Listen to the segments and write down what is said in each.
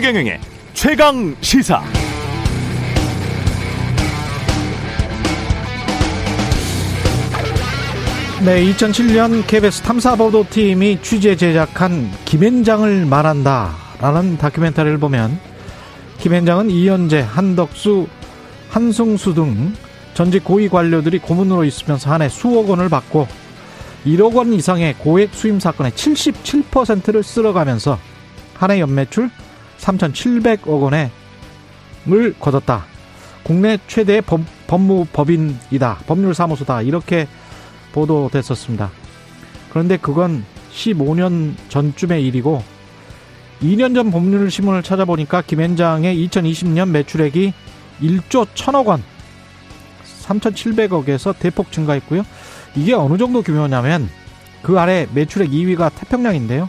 최경영의 최강 시사. 네, 2007년 KBS 탐사보도팀이 취재 제작한 김앤장을 말한다라는 다큐멘터리를 보면 김앤장은 이현재, 한덕수, 한승수 등 전직 고위 관료들이 고문으로 있으면서 한 해 수억 원을 받고 1억 원 이상의 고액 수임 사건의 77%를 쓸어가면서 한 해 연매출 3,700억 원의 을 거뒀다. 국내 최대 법, 법무법인이다. 법률사무소다. 이렇게 보도됐었습니다. 그런데 그건 15년 전쯤의 일이고 2년 전 법률 신문을 찾아보니까 김앤장의 2020년 매출액이 1조 1000억 원 3,700억에서 대폭 증가했고요. 이게 어느 정도 규모냐면 그 아래 매출액 2위가 태평양인데요.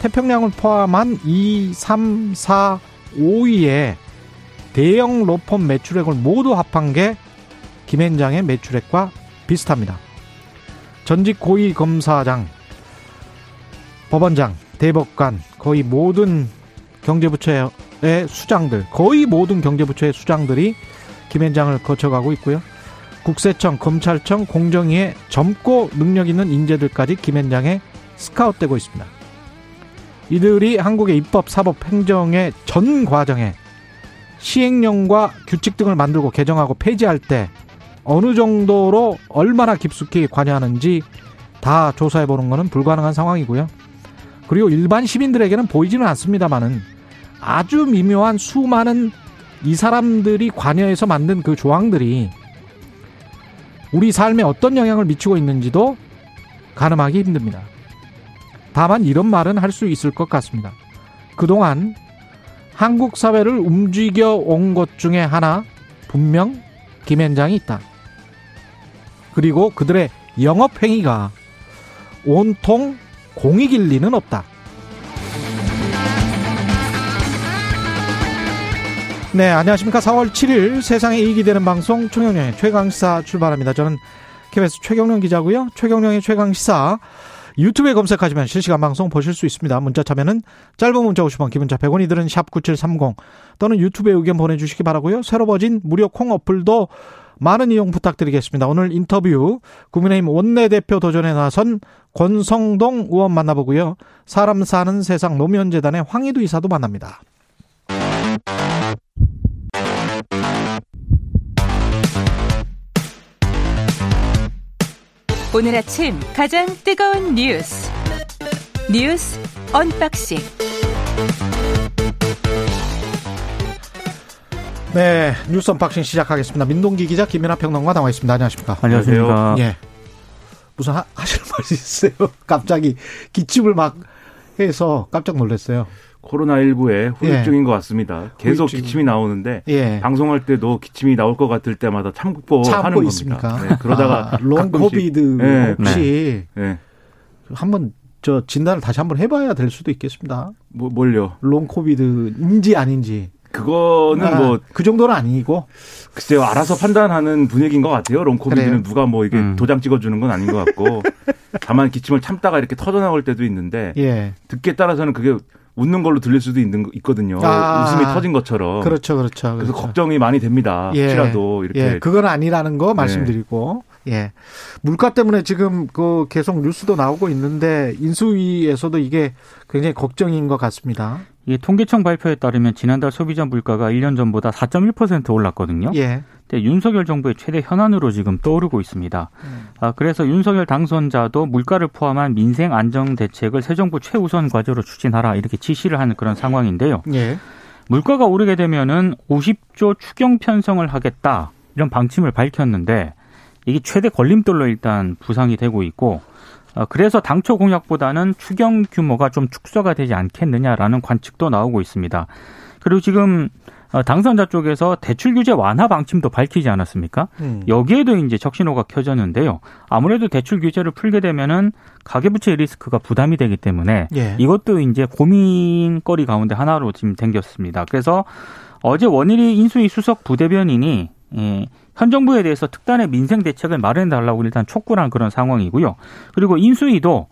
태평양을 포함한 2, 3, 4, 5위에 대형 로펌 매출액을 모두 합한 게 김앤장의 매출액과 비슷합니다. 전직 고위 검사장, 법원장, 대법관, 거의 모든 경제부처의 수장들, 거의 모든 경제부처의 수장들이 김앤장을 거쳐가고 있고요. 국세청, 검찰청, 공정위의 젊고 능력 있는 인재들까지 김앤장에 스카웃되고 있습니다. 이들이 한국의 입법, 사법, 행정의 전 과정에 시행령과 규칙 등을 만들고 개정하고 폐지할 때 어느 정도로 얼마나 깊숙이 관여하는지 다 조사해 보는 것은 불가능한 상황이고요. 그리고 일반 시민들에게는 보이지는 않습니다만은 아주 미묘한 수많은 이 사람들이 관여해서 만든 그 조항들이 우리 삶에 어떤 영향을 미치고 있는지도 가늠하기 힘듭니다. 다만 이런 말은 할 수 있을 것 같습니다. 그동안 한국 사회를 움직여 온 것 중에 하나 분명 김앤장이 있다. 그리고 그들의 영업 행위가 온통 공익일 리는 없다. 네, 안녕하십니까. 4월 7일 세상에 이익이 되는 방송 최경령의 최강시사 출발합니다. 저는 KBS 최경령 기자고요. 최경령의 최강시사 유튜브에 검색하시면 실시간 방송 보실 수 있습니다. 문자 참여는 짧은 문자 50원, 기본자 100원이 드는 샵 9730 또는 유튜브에 의견 보내주시기 바라고요. 새로 버진 무료 콩 어플도 많은 이용 부탁드리겠습니다. 오늘 인터뷰 국민의힘 원내대표 도전에 나선 권성동 의원 만나보고요. 사람 사는 세상 노무현재단의 황희두 이사도 만납니다. 오늘 아침 가장 뜨거운 뉴스 뉴스 언박싱 네 뉴스 언박싱 시작하겠습니다. 민동기 기자 김민하 평론가 나와 있습니다. 안녕하십니까? 안녕하십니까? 예. 무슨 하, 하실 말이 있어요? 갑자기 기침을 막 해서 깜짝 놀랐어요. 코로나19의 후유증인 예. 것 같습니다. 계속 후유증. 기침이 나오는데 예. 방송할 때도 기침이 나올 것 같을 때마다 참고, 참고 하는 있습니까? 겁니다. 네, 그러다가 아, long COVID 네. 혹시 네. 한번 저 진단을 다시 한번 해봐야 될 수도 있겠습니다. 뭐 뭘요? long COVID인지 아닌지. 그거는 아, 뭐 그 정도는 아니고 글쎄요 알아서 판단하는 분위기인 것 같아요. long COVID는 누가 뭐 이게 음. 도장 찍어주는 건 아닌 것 같고 다만 기침을 참다가 이렇게 터져 나올 때도 있는데 예. 듣기에 따라서는 그게 웃는 걸로 들릴 수도 있는 있거든요. 아, 웃음이 터진 것처럼. 그렇죠, 그렇죠. 그래서 그렇죠. 걱정이 많이 됩니다. 예, 혹시라도 이렇게. 예, 그건 아니라는 거 말씀드리고. 네. 예. 물가 때문에 지금 그 계속 뉴스도 나오고 있는데 인수위에서도 이게 굉장히 걱정인 것 같습니다. 이 통계청 발표에 따르면 지난달 소비자 물가가 1년 전보다 4.1% 올랐거든요. 예. 근데 윤석열 정부의 최대 현안으로 지금 떠오르고 있습니다. 음. 아, 그래서 윤석열 당선자도 물가를 포함한 민생 안정 대책을 새 정부 최우선 과제로 추진하라 이렇게 지시를 하는 그런 상황인데요. 예. 물가가 오르게 되면은 50조 추경 편성을 하겠다 이런 방침을 밝혔는데 이게 최대 걸림돌로 일단 부상이 되고 있고 어, 그래서 당초 공약보다는 추경 규모가 좀 축소가 되지 않겠느냐라는 관측도 나오고 있습니다. 그리고 지금 어, 당선자 쪽에서 대출 규제 완화 방침도 밝히지 않았습니까? 음. 여기에도 이제 적신호가 켜졌는데요. 아무래도 대출 규제를 풀게 되면은 가계부채 리스크가 부담이 되기 때문에 예. 이것도 이제 고민거리 가운데 하나로 지금 댕겼습니다. 그래서 어제 원일이 인수위 수석 부대변인이 예, 현 정부에 대해서 특단의 민생 대책을 마련해 달라고 일단 촉구한 그런 상황이고요. 그리고 인수위도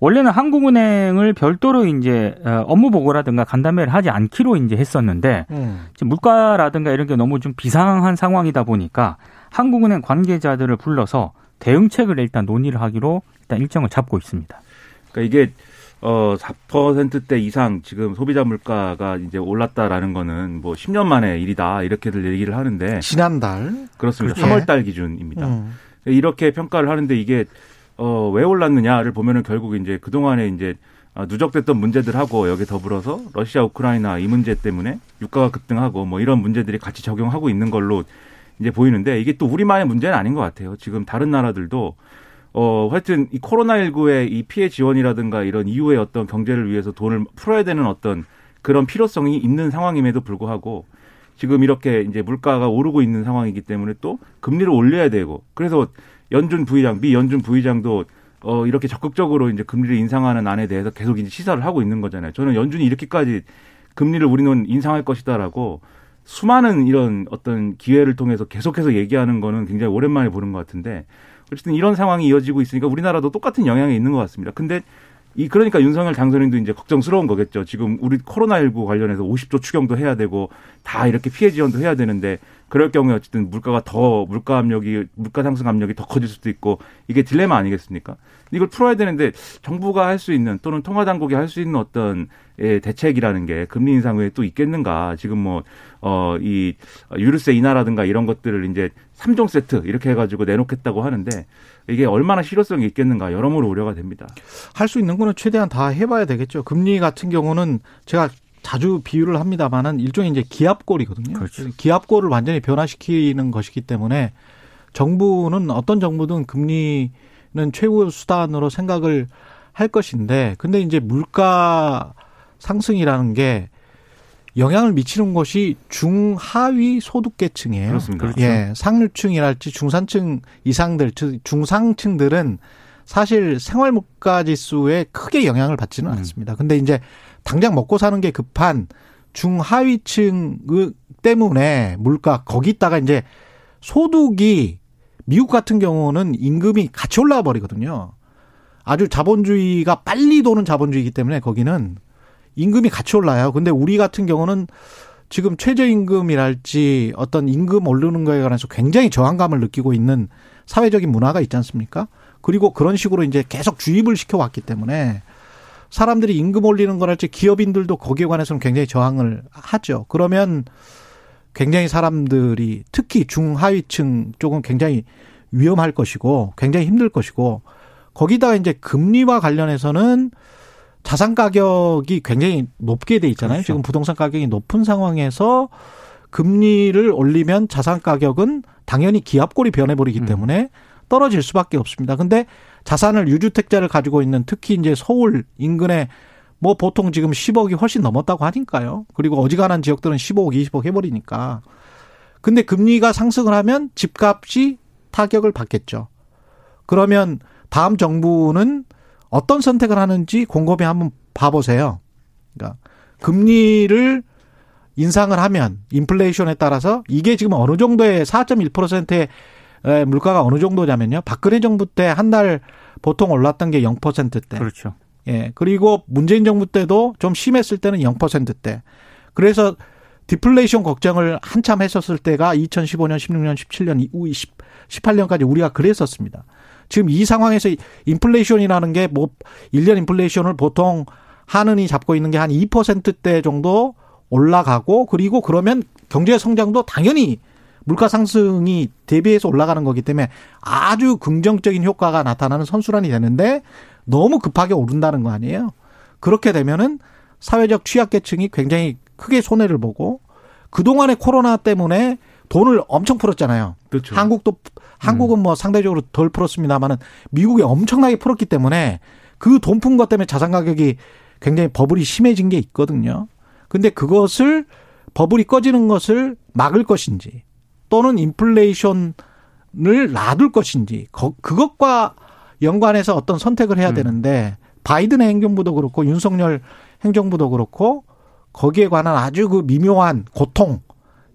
원래는 한국은행을 별도로 이제 어, 업무 보고라든가 간담회를 하지 않기로 이제 했었는데 음. 지금 물가라든가 이런 게 너무 좀 비상한 상황이다 보니까 한국은행 관계자들을 불러서 대응책을 일단 논의를 하기로 일단 일정을 잡고 있습니다. 그러니까 이게 어 4%대 이상 지금 소비자 물가가 이제 올랐다라는 거는 뭐 10년 만의 일이다 이렇게들 얘기를 하는데 지난달 그렇습니다. 그렇죠. 3월 달 기준입니다. 음. 이렇게 평가를 하는데 이게 어, 왜 올랐느냐를 보면은 결국 이제 그동안에 이제 어, 누적됐던 문제들하고 여기 더불어서 러시아 우크라이나 이 문제 때문에 유가가 급등하고 뭐 이런 문제들이 같이 적용하고 있는 걸로 이제 보이는데 이게 또 우리만의 문제는 아닌 것 같아요. 지금 다른 나라들도 어, 하여튼 이 코로나19의 이 피해 지원이라든가 이런 이후의 어떤 경제를 위해서 돈을 풀어야 되는 어떤 그런 필요성이 있는 상황임에도 불구하고 지금 이렇게 이제 물가가 오르고 있는 상황이기 때문에 또 금리를 올려야 되고 그래서 연준 부의장, 미 연준 부의장도 어 이렇게 적극적으로 이제 금리를 인상하는 안에 대해서 계속 이제 시사를 하고 있는 거잖아요. 저는 연준이 이렇게까지 금리를 우리는 인상할 것이다라고 수많은 이런 어떤 기회를 통해서 계속해서 얘기하는 거는 굉장히 오랜만에 보는 것 같은데 어쨌든 이런 상황이 이어지고 있으니까 우리나라도 똑같은 영향이 있는 것 같습니다. 근데 이 그러니까 윤석열 당선인도 이제 걱정스러운 거겠죠. 지금 우리 코로나19 관련해서 50조 추경도 해야 되고 다 이렇게 피해 지원도 해야 되는데 그럴 경우에 어쨌든 물가가 더 물가 압력이 물가 상승 압력이 더 커질 수도 있고 이게 딜레마 아니겠습니까? 이걸 풀어야 되는데 정부가 할 수 있는 또는 통화 당국이 할 수 있는 어떤 예, 대책이라는 게 금리 인상 외에 또 있겠는가? 지금 뭐 어 이 유류세 인하라든가 이런 것들을 이제 3종 세트 이렇게 해 가지고 내놓겠다고 하는데 이게 얼마나 실효성이 있겠는가 여러모로 우려가 됩니다. 할 수 있는 거는 최대한 다 해봐야 되겠죠. 금리 같은 경우는 제가 자주 비유를 합니다만은 일종의 이제 기압골이거든요. 그렇죠. 기압골을 완전히 변화시키는 것이기 때문에 정부는 어떤 정부든 금리는 최고 수단으로 생각을 할 것인데 근데 이제 물가 상승이라는 게 영향을 미치는 것이 중하위 소득계층이에요. 그렇습니다. 그렇죠. 예, 상류층이랄지 중산층 이상 들, 중상층들은 사실 생활 물가 지수에 크게 영향을 받지는 음. 않습니다. 근데 이제 당장 먹고 사는 게 급한 중하위층 때문에 물가 거기다가 이제 소득이 미국 같은 경우는 임금이 같이 올라와 버리거든요. 아주 자본주의가 빨리 도는 자본주의이기 때문에 거기는 임금이 같이 올라요. 근데 우리 같은 경우는 지금 최저임금이랄지 어떤 임금 오르는 거에 관해서 굉장히 저항감을 느끼고 있는 사회적인 문화가 있지 않습니까? 그리고 그런 식으로 이제 계속 주입을 시켜왔기 때문에 사람들이 임금 올리는 거랄지 기업인들도 거기에 관해서는 굉장히 저항을 하죠. 그러면 굉장히 사람들이 특히 중하위층 쪽은 굉장히 위험할 것이고 굉장히 힘들 것이고 거기다가 이제 금리와 관련해서는 자산 가격이 굉장히 높게 돼 있잖아요. 그렇죠. 지금 부동산 가격이 높은 상황에서 금리를 올리면 자산 가격은 당연히 기압골이 변해버리기 음. 때문에 떨어질 수밖에 없습니다. 근데 자산을 유주택자를 가지고 있는 특히 이제 서울 인근에 뭐 보통 지금 10억이 훨씬 넘었다고 하니까요. 그리고 어지간한 지역들은 15억, 20억 해버리니까. 근데 금리가 상승을 하면 집값이 타격을 받겠죠. 그러면 다음 정부는 어떤 선택을 하는지 곰곰이 한번 봐보세요. 그러니까 금리를 인상을 하면 인플레이션에 따라서 이게 지금 어느 정도의 4.1%의 물가가 어느 정도냐면요. 박근혜 정부 때 한 달 보통 올랐던 게 0%대. 그렇죠. 예. 그리고 문재인 정부 때도 좀 심했을 때는 0%대. 그래서 디플레이션 걱정을 한참 했었을 때가 2015년, 16년, 17년, 이후 18년까지 우리가 그랬었습니다. 지금 이 상황에서 인플레이션이라는 게 뭐 1년 인플레이션을 보통 하느니 잡고 있는 게 한 2%대 정도 올라가고 그리고 그러면 경제 성장도 당연히 물가 상승이 대비해서 올라가는 거기 때문에 아주 긍정적인 효과가 나타나는 선순환이 되는데 너무 급하게 오른다는 거 아니에요. 그렇게 되면은 사회적 취약계층이 굉장히 크게 손해를 보고 그동안의 코로나 때문에 돈을 엄청 풀었잖아요. 그렇죠. 한국도 한국은 음. 뭐 상대적으로 덜 풀었습니다만은 미국이 엄청나게 풀었기 때문에 그 돈푼 것 때문에 자산 가격이 굉장히 버블이 심해진 게 있거든요. 근데 그것을 버블이 꺼지는 것을 막을 것인지 또는 인플레이션을 놔둘 것인지 그것과 연관해서 어떤 선택을 해야 음. 되는데 바이든 행정부도 그렇고 윤석열 행정부도 그렇고 거기에 관한 아주 그 미묘한 고통,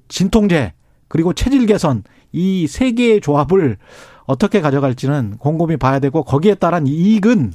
진통제 그리고 체질 개선 이 세 개의 조합을 어떻게 가져갈지는 곰곰이 봐야 되고 거기에 따른 이익은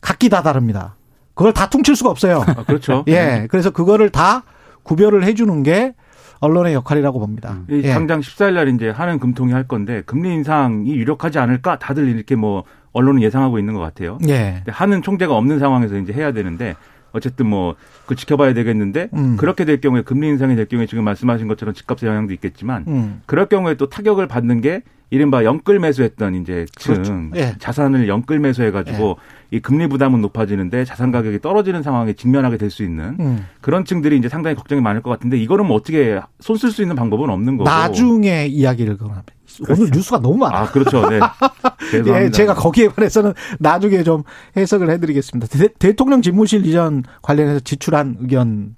각기 다 다릅니다. 그걸 다 퉁칠 수가 없어요. 아, 그렇죠. 예. 그래서 그거를 다 구별을 해주는 게 언론의 역할이라고 봅니다. 이 예. 당장 14일 날 이제 하는 금통이 할 건데 금리 인상이 유력하지 않을까 다들 이렇게 뭐 언론은 예상하고 있는 것 같아요. 예. 하는 총재가 없는 상황에서 이제 해야 되는데 어쨌든 뭐 그 지켜봐야 되겠는데 음. 그렇게 될 경우에 금리 인상이 될 경우에 지금 말씀하신 것처럼 집값의 영향도 있겠지만 음. 그럴 경우에 또 타격을 받는 게 이른바 영끌 매수했던 이제 층 그렇죠. 예. 자산을 영끌 매수해가지고 이 금리 부담은 높아지는데 자산 가격이 떨어지는 상황에 직면하게 될 수 있는 음. 그런 층들이 이제 상당히 걱정이 많을 것 같은데 이거는 뭐 어떻게 손 쓸 수 있는 방법은 없는 거고 나중에 이야기를 그러면 오늘 뉴스가 너무 많아. 아 그렇죠 네 예, 제가 거기에 관해서는 나중에 좀 해석을 해드리겠습니다. 대, 통령 집무실 이전 관련해서 지출한 의견을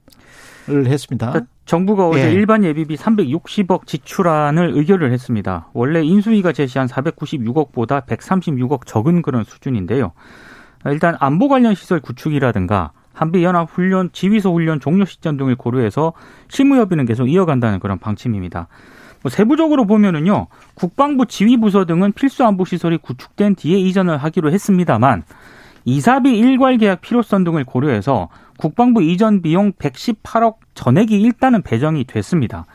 했습니다. 그러니까 정부가 어제 예. 일반 예비비 360억 지출안을 의결을 했습니다. 원래 인수위가 제시한 496억보다 136억 적은 그런 수준인데요. 일단 안보 관련 시설 구축이라든가 한미 연합 훈련, 지휘소 훈련 종료 시점 등을 고려해서 실무 협의는 계속 이어간다는 그런 방침입니다. 뭐 세부적으로 보면은요, 국방부 지휘부서 등은 필수 안보 시설이 구축된 뒤에 이전을 하기로 했습니다만 이사비 일괄 계약 필요성 등을 고려해서 국방부 이전 비용 118억 전액이 일단은 배정이 됐습니다.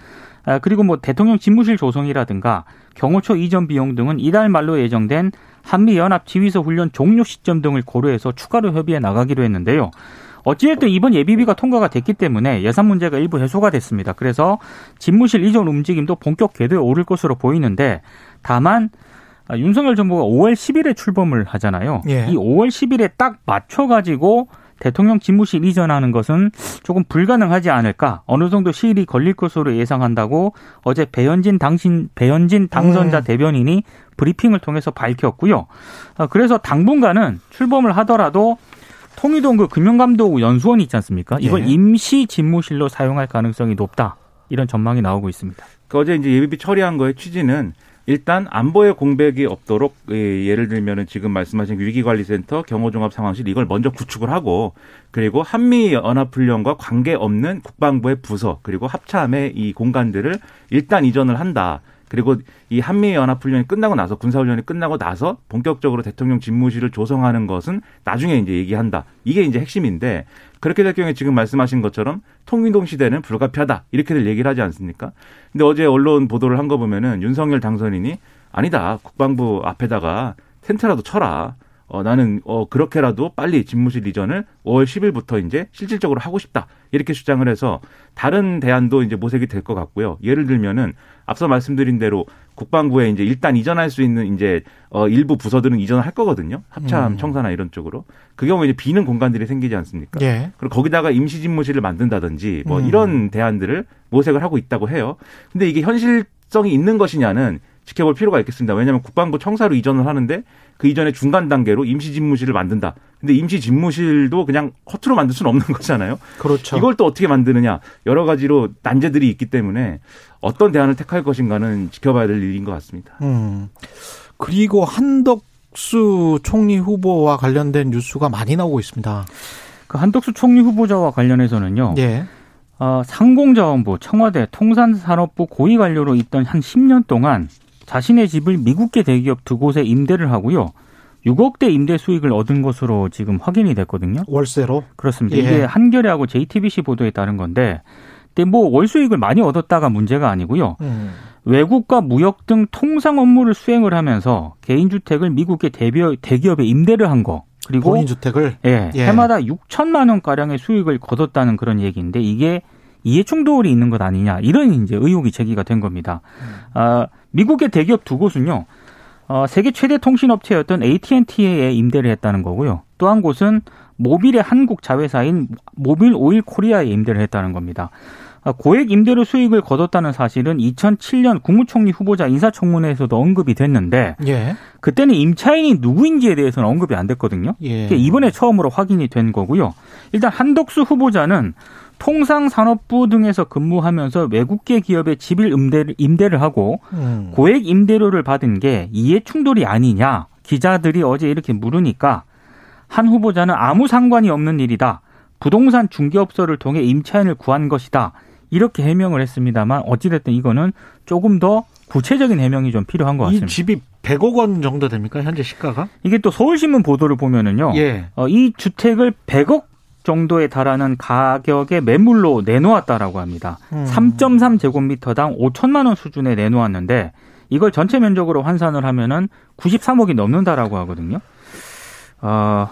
아, 그리고 뭐 대통령 집무실 조성이라든가 경호처 이전 비용 등은 이달 말로 예정된 한미 연합 지휘소 훈련 종료 시점 등을 고려해서 추가로 협의해 나가기로 했는데요. 어찌됐든 이번 예비비가 통과가 됐기 때문에 예산 문제가 일부 해소가 됐습니다. 그래서 집무실 이전 움직임도 본격 궤도에 오를 것으로 보이는데 다만 아, 윤석열 정부가 5월 10일에 출범을 하잖아요. 예. 이 5월 10일에 딱 맞춰가지고 대통령 집무실 이전하는 것은 조금 불가능하지 않을까 어느 정도 시일이 걸릴 것으로 예상한다고 어제 배현진 당신 배현진 당선자 음. 대변인이 브리핑을 통해서 밝혔고요. 아, 그래서 당분간은 출범을 하더라도 통일동 그 금융감독 연수원이 있지 않습니까? 이걸 예. 임시 집무실로 사용할 가능성이 높다. 이런 전망이 나오고 있습니다. 그 어제 이제 예비비 처리한 거의 취지는 일단 안보의 공백이 없도록 예, 예를 들면은 지금 말씀하신 위기관리센터 경호종합상황실 이걸 먼저 구축을 하고 그리고 한미 연합훈련과 관계 없는 국방부의 부서 그리고 합참의 이 공간들을 일단 이전을 한다. 그리고 이 한미 연합 훈련이 끝나고 나서 군사 훈련이 끝나고 나서 본격적으로 대통령 집무실을 조성하는 것은 나중에 이제 얘기한다. 이게 이제 핵심인데 그렇게 될 경우에 지금 말씀하신 것처럼 통일동 시대는 불가피하다 이렇게들 얘기를 하지 않습니까? 근데 어제 언론 보도를 한 거 보면은 윤석열 당선인이 아니다 국방부 앞에다가 텐트라도 쳐라. 어, 나는, 어, 그렇게라도 빨리 집무실 이전을 5월 10일부터 이제 실질적으로 하고 싶다. 이렇게 주장을 해서 다른 대안도 이제 모색이 될 것 같고요. 예를 들면은 앞서 말씀드린 대로 국방부에 이제 일단 이전할 수 있는 이제 어, 일부 부서들은 이전을 할 거거든요. 합참, 음. 청사나 이런 쪽으로. 그 경우에 이제 비는 공간들이 생기지 않습니까? 예. 그리고 거기다가 임시 집무실을 만든다든지 뭐 음. 이런 대안들을 모색을 하고 있다고 해요. 근데 이게 현실성이 있는 것이냐는 지켜볼 필요가 있겠습니다. 왜냐하면 국방부 청사로 이전을 하는데 그 이전에 중간 단계로 임시 집무실을 만든다. 근데 임시 집무실도 그냥 허투루 만들 수는 없는 거잖아요. 그렇죠. 이걸 또 어떻게 만드느냐 여러 가지로 난제들이 있기 때문에 어떤 대안을 택할 것인가는 지켜봐야 될 일인 것 같습니다. 음. 그리고 한덕수 총리 후보와 관련된 뉴스가 많이 나오고 있습니다. 그 한덕수 총리 후보자와 관련해서는요. 예. 어, 상공자원부, 청와대, 통산산업부 고위 관료로 있던 한 10년 동안 자신의 집을 미국계 대기업 두 곳에 임대를 하고요. 6억 대 임대 수익을 얻은 것으로 지금 확인이 됐거든요. 월세로. 그렇습니다. 예. 이게 한겨레하고 JTBC 보도에 따른 건데, 근데 뭐 월수익을 많이 얻었다가 문제가 아니고요. 음. 외국과 무역 등 통상 업무를 수행을 하면서 개인 주택을 미국계 대비어- 대기업에 임대를 한 거. 그리고 본인 주택을. 예, 예. 해마다 6천만 원 가량의 수익을 거뒀다는 그런 얘기인데 이게 이해 충돌이 있는 것 아니냐 이런 이제 의혹이 제기가 된 겁니다. 아, 미국의 대기업 두 곳은요. 어, 세계 최대 통신 업체였던 AT&T에 임대를 했다는 거고요. 또 한 곳은 모빌의 한국 자회사인 모빌 오일 코리아에 임대를 했다는 겁니다. 아, 고액 임대료 수익을 거뒀다는 사실은 2007년 국무총리 후보자 인사청문회에서도 언급이 됐는데 예. 그때는 임차인이 누구인지에 대해서는 언급이 안 됐거든요. 예. 이번에 처음으로 확인이 된 거고요. 일단 한덕수 후보자는 통상산업부 등에서 근무하면서 외국계 기업에 집을 임대를, 임대를 하고 음. 고액 임대료를 받은 게 이해 충돌이 아니냐 기자들이 어제 이렇게 물으니까 한 후보자는 아무 상관이 없는 일이다. 부동산 중개업소를 통해 임차인을 구한 것이다. 이렇게 해명을 했습니다만 어찌됐든 이거는 조금 더 구체적인 해명이 좀 필요한 것이 같습니다. 집이 100억 원 정도 됩니까? 현재 시가가? 이게 또 서울신문 보도를 보면은요. 예. 어, 이 주택을 100억 정도에 달하는 가격의 매물로 내놓았다라고 합니다. 음. 3.3 제곱미터당 5천만 원 수준에 내놓았는데 이걸 전체 면적으로 환산을 하면은 93억이 넘는다라고 하거든요. 어,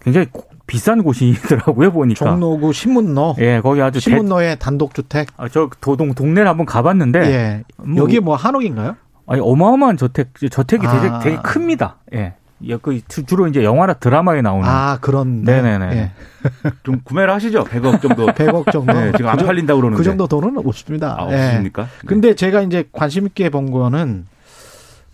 굉장히 고- 비싼 곳이더라고요 보니까. 종로구 신문로. 예, 거기 아주 대, 신문로의 단독주택. 아, 저 도동 동네를 한번 가봤는데 예. 뭐- 여기 뭐 한옥인가요? 아니 어마어마한 저택 저택이 되게 아. 되게 큽니다. 예. 예, 그 주- 주로 이제 영화나 드라마에 나오는. 아, 그런. 네네네. 예. 좀 구매를 하시죠. 100억 정도. 100억 정도. 네, 지금 안 그, 정- 팔린다 고 그러는데. 그 정도 돈은 없습니다. 아, 예. 없으십니까? 네. 근데 제가 이제 관심 있게 본 거는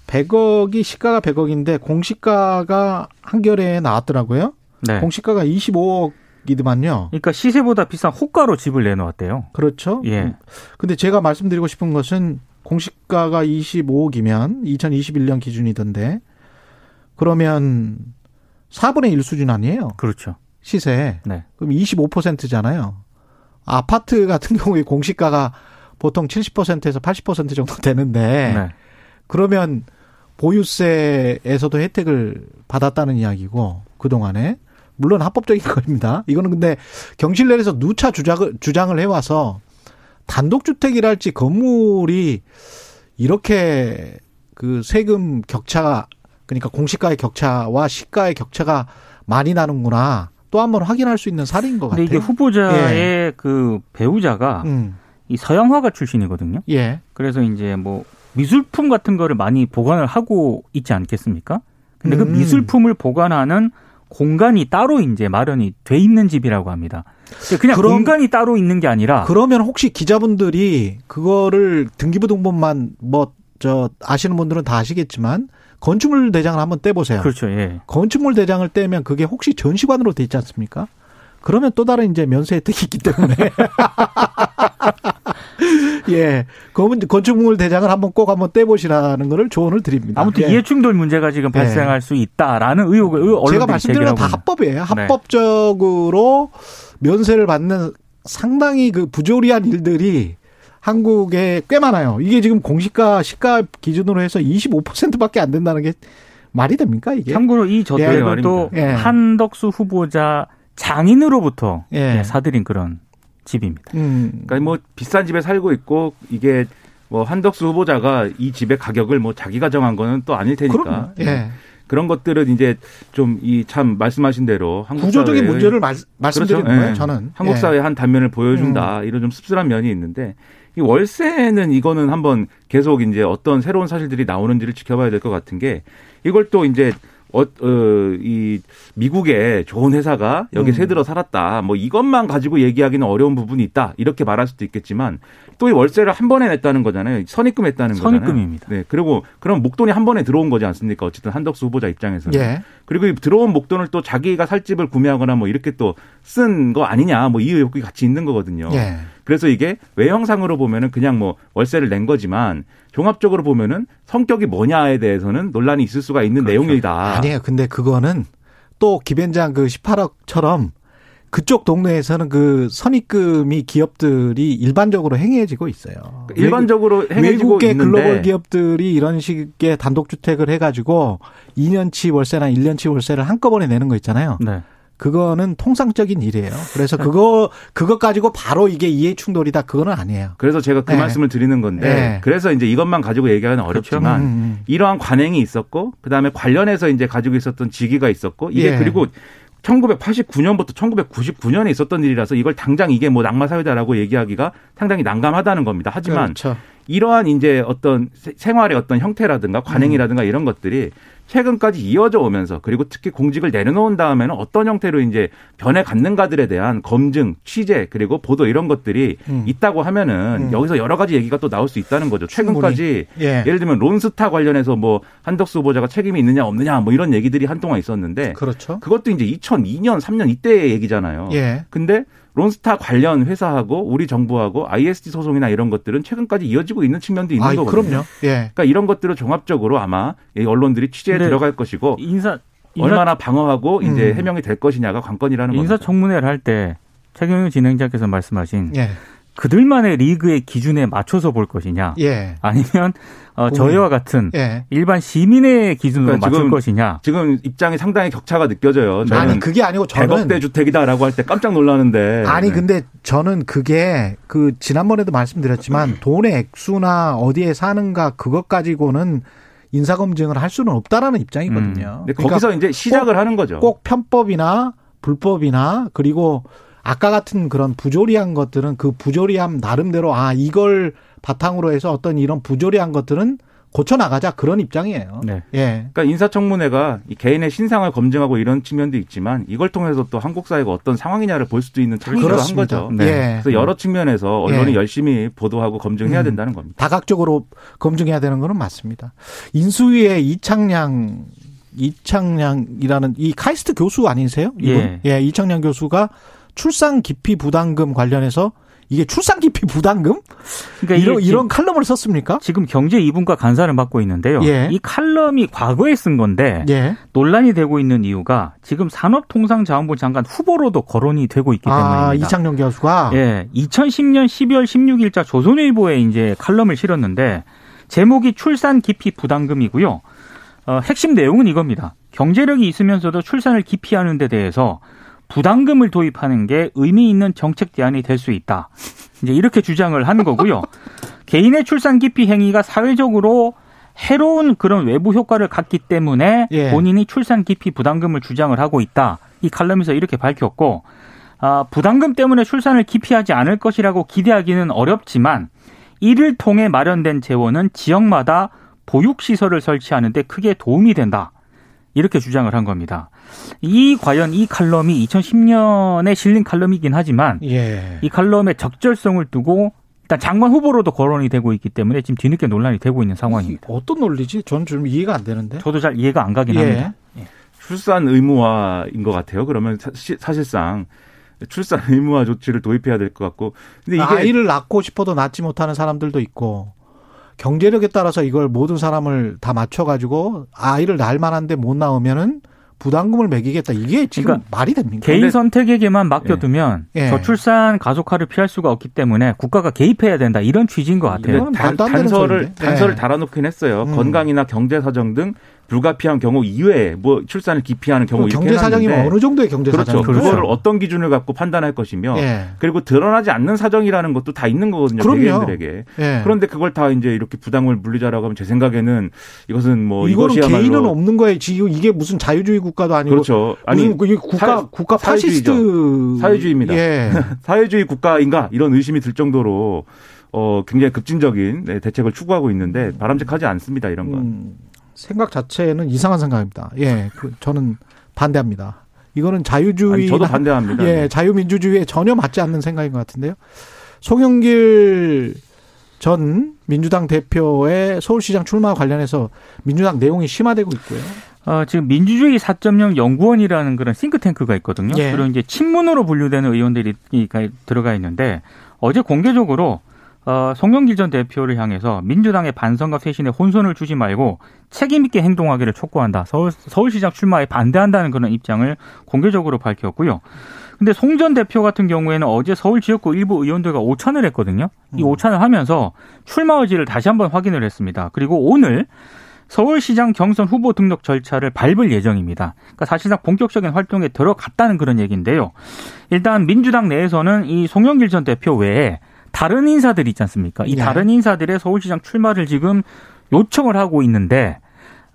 100억이 시가가 100억인데 공시가가 한겨레에 나왔더라고요. 네. 공시가가 25억 이더만요. 그러니까 시세보다 비싼 호가로 집을 내놓았대요. 그렇죠? 예. 근데 제가 말씀드리고 싶은 것은 공시가가 25억이면 2021년 기준이던데 그러면 4분의 1 수준 아니에요? 그렇죠. 시세. 네. 그럼 25%잖아요. 아파트 같은 경우에 공시가가 보통 70%에서 80% 정도 되는데 네. 그러면 보유세에서도 혜택을 받았다는 이야기고 그동안에 물론 합법적인 겁니다. 이거는 근데 경실련에서 누차 주장을 주장을 해와서 단독주택이랄지 건물이 이렇게 그 세금 격차가 그러니까 공시가의 격차와 시가의 격차가 많이 나는구나 또 한 번 확인할 수 있는 사례인 것 같아요. 이게 후보자의 그 배우자가 음, 이 서양화가 출신이거든요. 예. 그래서 이제 뭐 미술품 같은 거를 많이 보관을 하고 있지 않겠습니까? 근데 그 음. 미술품을 보관하는 공간이 따로 이제 마련이 돼 있는 집이라고 합니다. 그냥 그럼- 공간이 따로 있는 게 아니라 그러면 혹시 기자분들이 그거를 등기부등본만 뭐 저 아시는 분들은 다 아시겠지만 건축물 대장을 한번 떼보세요. 그렇죠. 예. 건축물 대장을 떼면 그게 혹시 전시관으로 돼 있지 않습니까? 그러면 또 다른 이제 면세 혜택이 있기 때문에 예, 건- 건축물 대장을 한번 꼭 한번 떼보시라는 거를 조언을 드립니다. 아무튼 예. 이해충돌 문제가 지금 예. 발생할 수 있다라는 의혹을 의- 언론들이 제가 말씀드린 건 다 합법이에요. 네. 합법적으로 면세를 받는 상당히 그 부조리한 일들이 한국에 꽤 많아요. 이게 지금 공시가 시가 기준으로 해서 25%밖에 안 된다는 게 말이 됩니까 이게? 참고로 이 저택은 말입니다. 또 예. 한덕수 후보자 장인으로부터 예. 예, 사들인 그런 집입니다. 음. 그러니까 뭐 비싼 집에 살고 있고 이게 뭐 한덕수 후보자가 이 집의 가격을 뭐 자기가 정한 거는 또 아닐 테니까 그럼요. 예. 그런 것들은 이제 좀 이 참 말씀하신 대로 한국 구조적인 사회의- 문제를 말, 말씀드리는 그렇죠. 거예요. 예. 저는 한국 예. 사회의 한 단면을 보여준다 이런 좀 씁쓸한 면이 있는데 이 월세는 이거는 한번 계속 이제 어떤 새로운 사실들이 나오는지를 지켜봐야 될 것 같은 게 이걸 또 이제 어, 어, 이 미국의 좋은 회사가 여기 음. 새들어 살았다. 뭐 이것만 가지고 얘기하기는 어려운 부분이 있다. 이렇게 말할 수도 있겠지만 또 이 월세를 한 번에 냈다는 거잖아요. 선입금 했다는 거잖아요. 선입금입니다. 네. 그리고 그럼 목돈이 한 번에 들어온 거지 않습니까? 어쨌든 한덕수 후보자 입장에서는. 예. 그리고 이 들어온 목돈을 또 자기가 살 집을 구매하거나 뭐 이렇게 또 쓴 거 아니냐. 뭐 이 의혹이 같이 있는 거거든요. 예. 그래서 이게 외형상으로 보면은 그냥 뭐 월세를 낸 거지만 종합적으로 보면은 성격이 뭐냐에 대해서는 논란이 있을 수가 있는 내용이다. 아니에요. 근데 그거는 또 기벤장 그 18억처럼 그쪽 동네에서는 그 선입금이 기업들이 일반적으로 행해지고 있어요. 일반적으로 행해지고 외국의 있는데 글로벌 기업들이 이런 식의 단독주택을 해가지고 2년치 월세나 1년치 월세를 한꺼번에 내는 거 있잖아요. 네. 그거는 통상적인 일이에요. 그래서 그거 그것 가지고 바로 이게 이해 충돌이다 그거는 아니에요. 그래서 제가 그 네. 말씀을 드리는 건데 네. 그래서 이제 이것만 가지고 얘기하기는 어렵지만 음, 음. 이러한 관행이 있었고 그다음에 관련해서 이제 가지고 있었던 직위가 있었고 이게 예. 그리고 1989년부터 1999년에 있었던 일이라서 이걸 당장 이게 뭐 낙마 사회다라고 얘기하기가 상당히 난감하다는 겁니다. 하지만 그렇죠. 이러한 이제 어떤 세- 생활의 어떤 형태라든가 관행이라든가 음. 이런 것들이 최근까지 이어져 오면서 그리고 특히 공직을 내려놓은 다음에는 어떤 형태로 이제 변해 갔는가들에 대한 검증, 취재 그리고 보도 이런 것들이 음. 있다고 하면은 음. 여기서 여러 가지 얘기가 또 나올 수 있다는 거죠. 최근까지 예. 예를 들면 론스타 관련해서 뭐 한덕수 후보자가 책임이 있느냐 없느냐 뭐 이런 얘기들이 한동안 있었는데 그렇죠. 그것도 이제 2002년, 3년 이때의 얘기잖아요. 예. 근데 론스타 관련 회사하고 우리 정부하고 ISD 소송이나 이런 것들은 최근까지 이어지고 있는 측면도 있는 아, 거거든요. 그럼요. 예. 그러니까 이런 것들을 종합적으로 아마 이 언론들이 취재에 들어갈 것이고 인사 인사, 얼마나 방어하고 이제 음. 해명이 될 것이냐가 관건이라는 겁니다. 인사청문회를 할 때 최경영 진행자께서 말씀하신 예. 그들만의 리그의 기준에 맞춰서 볼 것이냐, 예. 아니면 어, 저희와 같은 예. 일반 시민의 기준으로 그러니까 맞출 지금 것이냐. 지금 입장이 상당히 격차가 느껴져요. 저는 아니 그게 아니고 저는 100억대 주택이다라고 할 때 깜짝 놀라는데. 아니 네. 근데 저는 그게 그 지난번에도 말씀드렸지만 돈의 액수나 어디에 사는가 그것 가지고는 인사 검증을 할 수는 없다라는 입장이거든요. 근데 그러니까 거기서 이제 시작을 하는 거죠. 꼭 편법이나 불법이나 그리고 아까 같은 그런 부조리한 것들은 그 부조리함 나름대로 아 이걸 바탕으로 해서 어떤 이런 부조리한 것들은 고쳐 나가자 그런 입장이에요. 네. 예. 그러니까 인사청문회가 이 개인의 신상을 검증하고 이런 측면도 있지만 이걸 통해서 또 한국 사회가 어떤 상황이냐를 볼 수도 있는 창이기도 한. 거죠. 네. 예. 그래서 여러 측면에서 언론이 예. 열심히 보도하고 검증해야 음. 된다는 겁니다. 다각적으로 검증해야 되는 거는 맞습니다. 인수위의 이창량 이창량이라는 이 카이스트 교수 아니세요? 이분? 예. 예, 이창량 교수가 출산 기피 부담금 관련해서 이게 출산 기피 부담금? 그러니까 이런 이런 칼럼을 썼습니까? 지금 경제 2분과 간사를 맡고 있는데요. 예. 이 칼럼이 과거에 쓴 건데 예. 논란이 되고 있는 이유가 지금 산업통상자원부 장관 후보로도 거론이 되고 있기 때문입니다. 아, 이창용 교수가 예, 2010년 12월 16일자 조선일보에 이제 칼럼을 실었는데 제목이 출산 기피 부담금이고요. 어, 핵심 내용은 이겁니다. 경제력이 있으면서도 출산을 기피하는 데 대해서 부담금을 도입하는 게 의미 있는 정책 대안이 될 수 있다. 이제 이렇게 주장을 하는 거고요. 개인의 출산 기피 행위가 사회적으로 해로운 그런 외부 효과를 갖기 때문에 예. 본인이 출산 기피 부담금을 주장을 하고 있다. 이 칼럼에서 이렇게 밝혔고 아, 부담금 때문에 출산을 기피하지 않을 것이라고 기대하기는 어렵지만 이를 통해 마련된 재원은 지역마다 보육시설을 설치하는데 크게 도움이 된다. 이렇게 주장을 한 겁니다. 이 과연 이 칼럼이 2010년에 실린 칼럼이긴 하지만 예. 이 칼럼의 적절성을 두고 일단 장관 후보로도 거론이 되고 있기 때문에 지금 뒤늦게 논란이 되고 있는 상황입니다. 어떤 논리지? 저는 좀 이해가 안 되는데. 저도 잘 이해가 안 가긴 예. 합니다. 출산 의무화인 것 같아요. 그러면 사, 실상 출산 의무화 조치를 도입해야 될 것 같고. 근데 이게 아이를 낳고 싶어도 낳지 못하는 사람들도 있고 경제력에 따라서 이걸 모든 사람을 다 맞춰가지고 아이를 낳을 만한데 못 낳으면은 부담금을 매기겠다. 이게 지금 그러니까 말이 됩니까? 개인 선택에게만 맡겨두면 예. 저출산 가속화를 피할 수가 없기 때문에 국가가 개입해야 된다 이런 취지인 것 같아요. 단, 단서를 소리인데. 단서를 네. 달아놓긴 했어요. 음. 건강이나 경제 사정 등 불가피한 경우 이외에 뭐 출산을 기피하는 경우 이렇게 경제 사정이면 해놨는데 어느 정도의 경제 그렇죠. 사정이죠? 그거를 어떤 기준을 갖고 판단할 것이며 예. 그리고 드러나지 않는 사정이라는 것도 다 있는 거거든요. 그럼요. 개개인들에게. 예. 그런데 그걸 다 이제 이렇게 부담을 물리자라고 하면 제 생각에는 이것은 뭐 이거는 개인은 없는 거예요. 지금 이게 무슨 자유주의 국가도 아니고 그렇죠. 아니 무슨 이게 국가 사- 국가 사회주의죠. 파시스트 사회주의입니다. 예. 사회주의 국가인가 이런 의심이 들 정도로 어 굉장히 급진적인 네, 대책을 추구하고 있는데 바람직하지 않습니다. 이런 건. 음, 생각 자체는 이상한 생각입니다. 예, 그, 저는 반대합니다. 이거는 자유주의 아니, 저도 반대합니다. 예, 네. 자유민주주의에 전혀 맞지 않는 생각인 것 같은데요. 송영길 전 민주당 대표의 서울시장 출마 관련해서 민주당 내용이 심화되고 있고요. 어, 지금 민주주의 4.0 연구원이라는 그런 싱크탱크가 있거든요. 예. 그리고 이제 친문으로 분류되는 의원들이 가- 들어가 있는데 어제 공개적으로 어, 송영길 전 대표를 향해서 민주당의 반성과 쇄신에 혼선을 주지 말고 책임 있게 행동하기를 촉구한다. 서울, 서울시장 출마에 반대한다는 그런 입장을 공개적으로 밝혔고요. 근데 송 전 대표 같은 경우에는 어제 서울 지역구 일부 의원들과 오찬을 했거든요. 이 음. 오찬을 하면서 출마 의지를 다시 한번 확인을 했습니다. 그리고 오늘 서울시장 경선 후보 등록 절차를 밟을 예정입니다. 그러니까 사실상 본격적인 활동에 들어갔다는 그런 얘기인데요. 일단 민주당 내에서는 이 송영길 전 대표 외에 다른 인사들 있지 않습니까? 이 네. 다른 인사들의 서울시장 출마를 지금 요청을 하고 있는데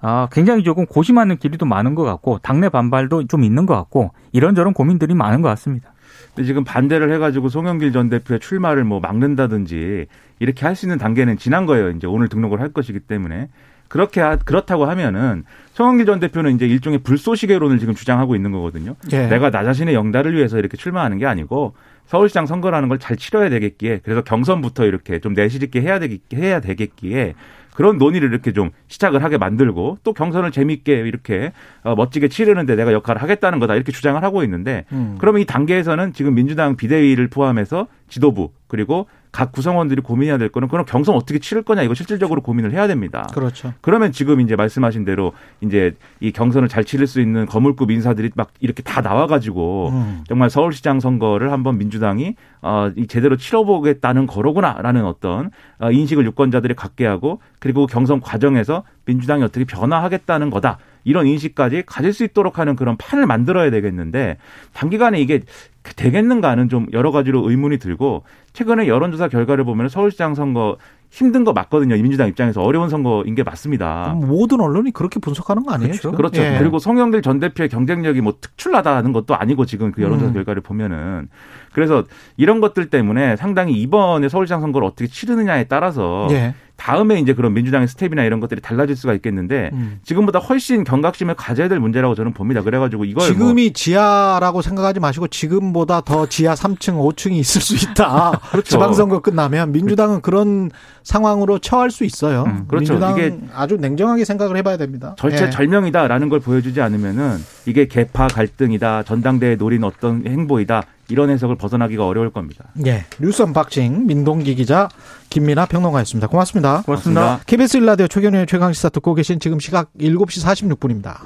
아, 굉장히 조금 고심하는 길이도 많은 것 같고 당내 반발도 좀 있는 것 같고 이런저런 고민들이 많은 것 같습니다. 근데 지금 반대를 해가지고 송영길 전 대표의 출마를 뭐 막는다든지 이렇게 할 수 있는 단계는 지난 거예요. 이제 오늘 등록을 할 것이기 때문에 그렇게 하, 그렇다고 하면은 송영길 전 대표는 이제 일종의 불쏘시개론을 지금 주장하고 있는 거거든요. 예. 내가 나 자신의 영달을 위해서 이렇게 출마하는 게 아니고 서울시장 선거라는 걸 잘 치러야 되겠기에 그래서 경선부터 이렇게 좀 내실 있게 해야 되겠 해야 되겠기에 그런 논의를 이렇게 좀 시작을 하게 만들고 또 경선을 재미있게 이렇게 어, 멋지게 치르는데 내가 역할을 하겠다는 거다 이렇게 주장을 하고 있는데 음. 그러면 이 단계에서는 지금 민주당 비대위를 포함해서 지도부 그리고 각 구성원들이 고민해야 될 거는 그럼 경선 어떻게 치를 거냐 이거 실질적으로 고민을 해야 됩니다. 그렇죠. 그러면 지금 이제 말씀하신 대로 이제 이 경선을 잘 치를 수 있는 거물급 인사들이 막 이렇게 다 나와가지고 음. 정말 서울시장 선거를 한번 민주당이 어, 제대로 치러보겠다는 거로구나라는 어떤 어, 인식을 유권자들이 갖게 하고 그리고 경선 과정에서 민주당이 어떻게 변화하겠다는 거다. 이런 인식까지 가질 수 있도록 하는 그런 판을 만들어야 되겠는데 단기간에 이게 되겠는가는 좀 여러 가지로 의문이 들고 최근에 여론조사 결과를 보면 서울시장 선거 힘든 거 맞거든요. 민주당 입장에서 어려운 선거인 게 맞습니다. 모든 언론이 그렇게 분석하는 거 아니에요? 그렇죠. 그렇죠. 예. 그리고 송영길 전 대표의 경쟁력이 뭐 특출나다는 것도 아니고 지금 그 여론조사 음. 결과를 보면은 그래서 이런 것들 때문에 상당히 이번에 서울시장 선거를 어떻게 치르느냐에 따라서 예. 다음에 이제 그런 민주당의 스텝이나 이런 것들이 달라질 수가 있겠는데 음. 지금보다 훨씬 경각심을 가져야 될 문제라고 저는 봅니다. 그래가지고 이걸 지금이 뭐 지하라고 생각하지 마시고 지금보다 더 지하 3층, 5층이 있을 수 있다. 그렇죠. 지방선거 끝나면 민주당은 그런 상황으로 처할 수 있어요. 음, 그렇죠. 이게 아주 냉정하게 생각을 해봐야 됩니다. 절체절명이다라는 예. 걸 보여주지 않으면은 이게 계파 갈등이다, 전당대회 노린 어떤 행보이다 이런 해석을 벗어나기가 어려울 겁니다. 예. 뉴스 언박싱 민동기 기자 김민하 평론가였습니다. 고맙습니다. 고맙습니다. 고맙습니다. KBS 1라디오 최경영의 최강 시사 듣고 계신 지금 시각 7시 46분입니다.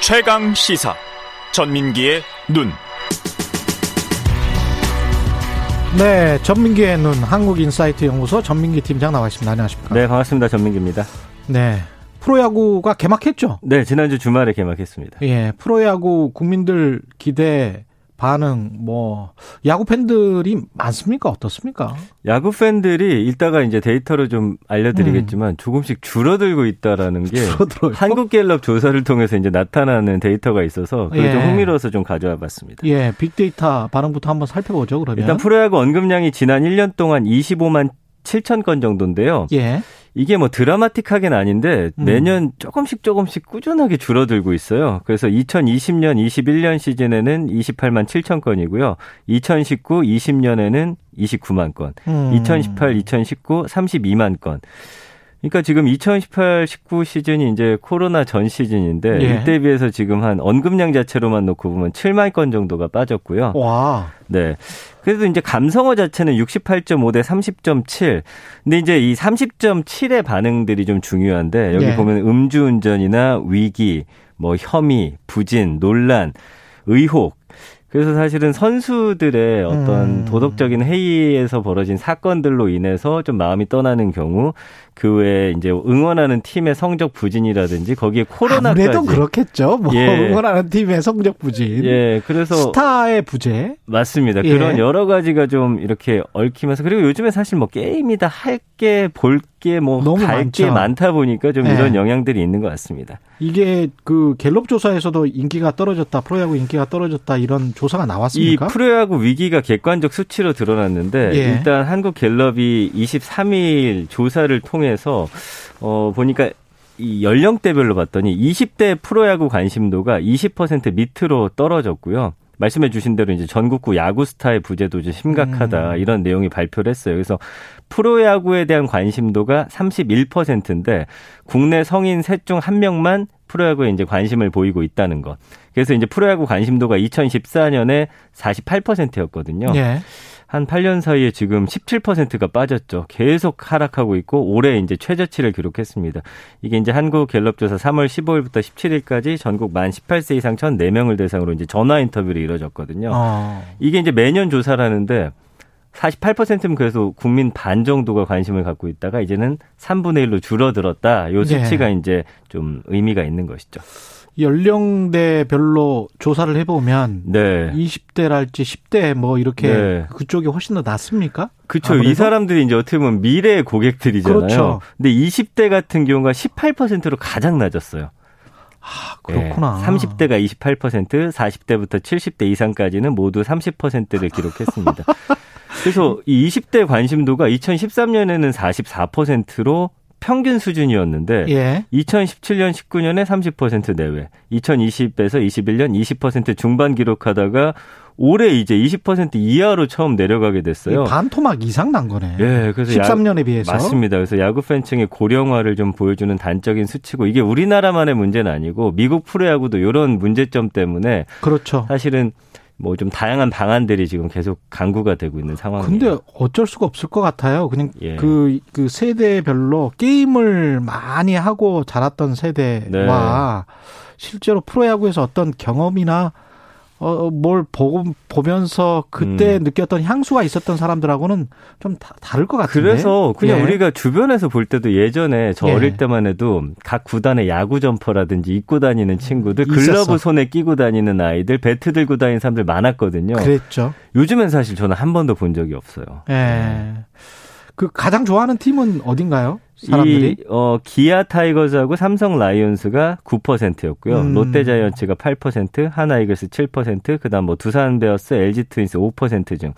최강 시사 전민기의 눈. 네, 전민기의 눈 한국인사이트 연구소 전민기 팀장 나와 있습니다. 안녕하십니까? 네, 반갑습니다. 전민기입니다. 네. 프로야구가 개막했죠? 네, 지난주 주말에 개막했습니다. 예, 프로야구 국민들 기대 반응 뭐 야구 팬들이 많습니까 어떻습니까? 야구 팬들이 이따가 이제 데이터로 좀 알려드리겠지만 음. 조금씩 줄어들고 있다라는 게 줄어들어요? 한국갤럽 조사를 통해서 이제 나타나는 데이터가 있어서 그게 예. 좀 흥미로워서 좀 가져와봤습니다. 예, 빅데이터 반응부터 한번 살펴보죠. 그러면 일단 프로야구 언급량이 지난 1년 동안 25만 7천 건 정도인데요. 예. 이게 뭐 드라마틱하게는 아닌데 음. 매년 조금씩 조금씩 꾸준하게 줄어들고 있어요. 그래서 2020년, 21년 시즌에는 28만 7천 건이고요. 2019, 20년에는 29만 건. 음. 2018, 2019 32만 건. 그러니까 지금 2018, 19 시즌이 이제 코로나 전 시즌인데 예. 이때 비해서 지금 한 언급량 자체로만 놓고 보면 7만 건 정도가 빠졌고요. 와. 네. 그래도 이제 감성어 자체는 68.5 대 30.7. 근데 이제 이 30.7의 반응들이 좀 중요한데 여기 예. 보면 음주운전이나 위기, 뭐 혐의, 부진, 논란, 의혹 그래서 사실은 선수들의 어떤 음. 도덕적인 회의에서 벌어진 사건들로 인해서 좀 마음이 떠나는 경우 그 외에 이제 응원하는 팀의 성적 부진이라든지 거기에 코로나까지 아무래도 그렇겠죠. 뭐 예. 응원하는 팀의 성적 부진. 예. 그래서 스타의 부재. 맞습니다. 예. 그런 여러 가지가 좀 이렇게 얽히면서 그리고 요즘에 사실 뭐 게임이다 할 게 볼 게뭐 갈게 많다 보니까 좀 예. 이런 영향들이 있는 것 같습니다. 이게 그 갤럽 조사에서도 인기가 떨어졌다, 프로야구 인기가 떨어졌다 이런 조사가 나왔습니까? 이 프로야구 위기가 객관적 수치로 드러났는데 예. 일단 한국 갤럽이 23일 조사를 통해 통해서 어 보니까 이 연령대별로 봤더니 20대 프로야구 관심도가 20% 밑으로 떨어졌고요. 말씀해 주신 대로 이제 전국구 야구 스타의 부재도 좀 심각하다 음. 이런 내용이 발표를 했어요. 그래서 프로야구에 대한 관심도가 31%인데 국내 성인 셋 중 한 명만 프로야구에 이제 관심을 보이고 있다는 것. 그래서 이제 프로야구 관심도가 2014년에 48%였거든요. 예. 한 8년 사이에 지금 17%가 빠졌죠. 계속 하락하고 있고 올해 이제 최저치를 기록했습니다. 이게 이제 한국 갤럽 조사 3월 15일부터 17일까지 전국 만 18세 이상 1,004명을 대상으로 이제 전화 인터뷰를 이뤄졌거든요. 어. 이게 이제 매년 조사를 하는데 48%는 그래서 국민 반 정도가 관심을 갖고 있다가 이제는 3분의 1로 줄어들었다. 요 수치가 네. 이제 좀 의미가 있는 것이죠. 연령대별로 조사를 해보면 네. 20대랄지 10대 뭐 이렇게 네. 그쪽이 훨씬 더 낫습니까? 그렇죠. 이 사람들이 이제 어떻게 보면 미래의 고객들이잖아요. 그렇죠. 근데 20대 같은 경우가 18%로 가장 낮았어요. 아, 그렇구나. 네, 30대가 28%, 40대부터 70대 이상까지는 모두 30%를 기록했습니다. 그래서 이 20대 관심도가 2013년에는 44%로 평균 수준이었는데 예. 2017년 19년에 30% 내외, 2020에서 21년 20% 중반 기록하다가 올해 이제 20% 이하로 처음 내려가게 됐어요. 반토막 이상 난 거네. 예, 그래서 13년에 야, 비해서 맞습니다. 그래서 야구 팬층의 고령화를 좀 보여주는 단적인 수치고 이게 우리나라만의 문제는 아니고 미국 프로야구도 이런 문제점 때문에 그렇죠. 사실은 뭐 좀 다양한 방안들이 지금 계속 강구가 되고 있는 상황이에요. 근데 어쩔 수가 없을 것 같아요. 그냥 예. 그, 그 세대별로 게임을 많이 하고 자랐던 세대와 네. 실제로 프로야구에서 어떤 경험이나 어, 뭘 보고, 보면서 그때 음. 느꼈던 향수가 있었던 사람들하고는 좀 다, 다를 것 같은데. 그래서 그냥 예. 우리가 주변에서 볼 때도 예전에 저 예. 어릴 때만 해도 각 구단의 야구 점퍼라든지 입고 다니는 친구들, 있었어. 글러브 손에 끼고 다니는 아이들, 배트 들고 다니는 사람들 많았거든요. 그랬죠. 요즘엔 사실 저는 한 번도 본 적이 없어요. 예. 네. 그 가장 좋아하는 팀은 어딘가요? 사람들이? 이, 어, 기아 타이거즈하고 삼성 라이온스가 9%였고요. 음. 롯데 자이언츠가 8%, 하나 이글스 7%, 그다음 뭐 두산 베어스, LG 트윈스 5% 중.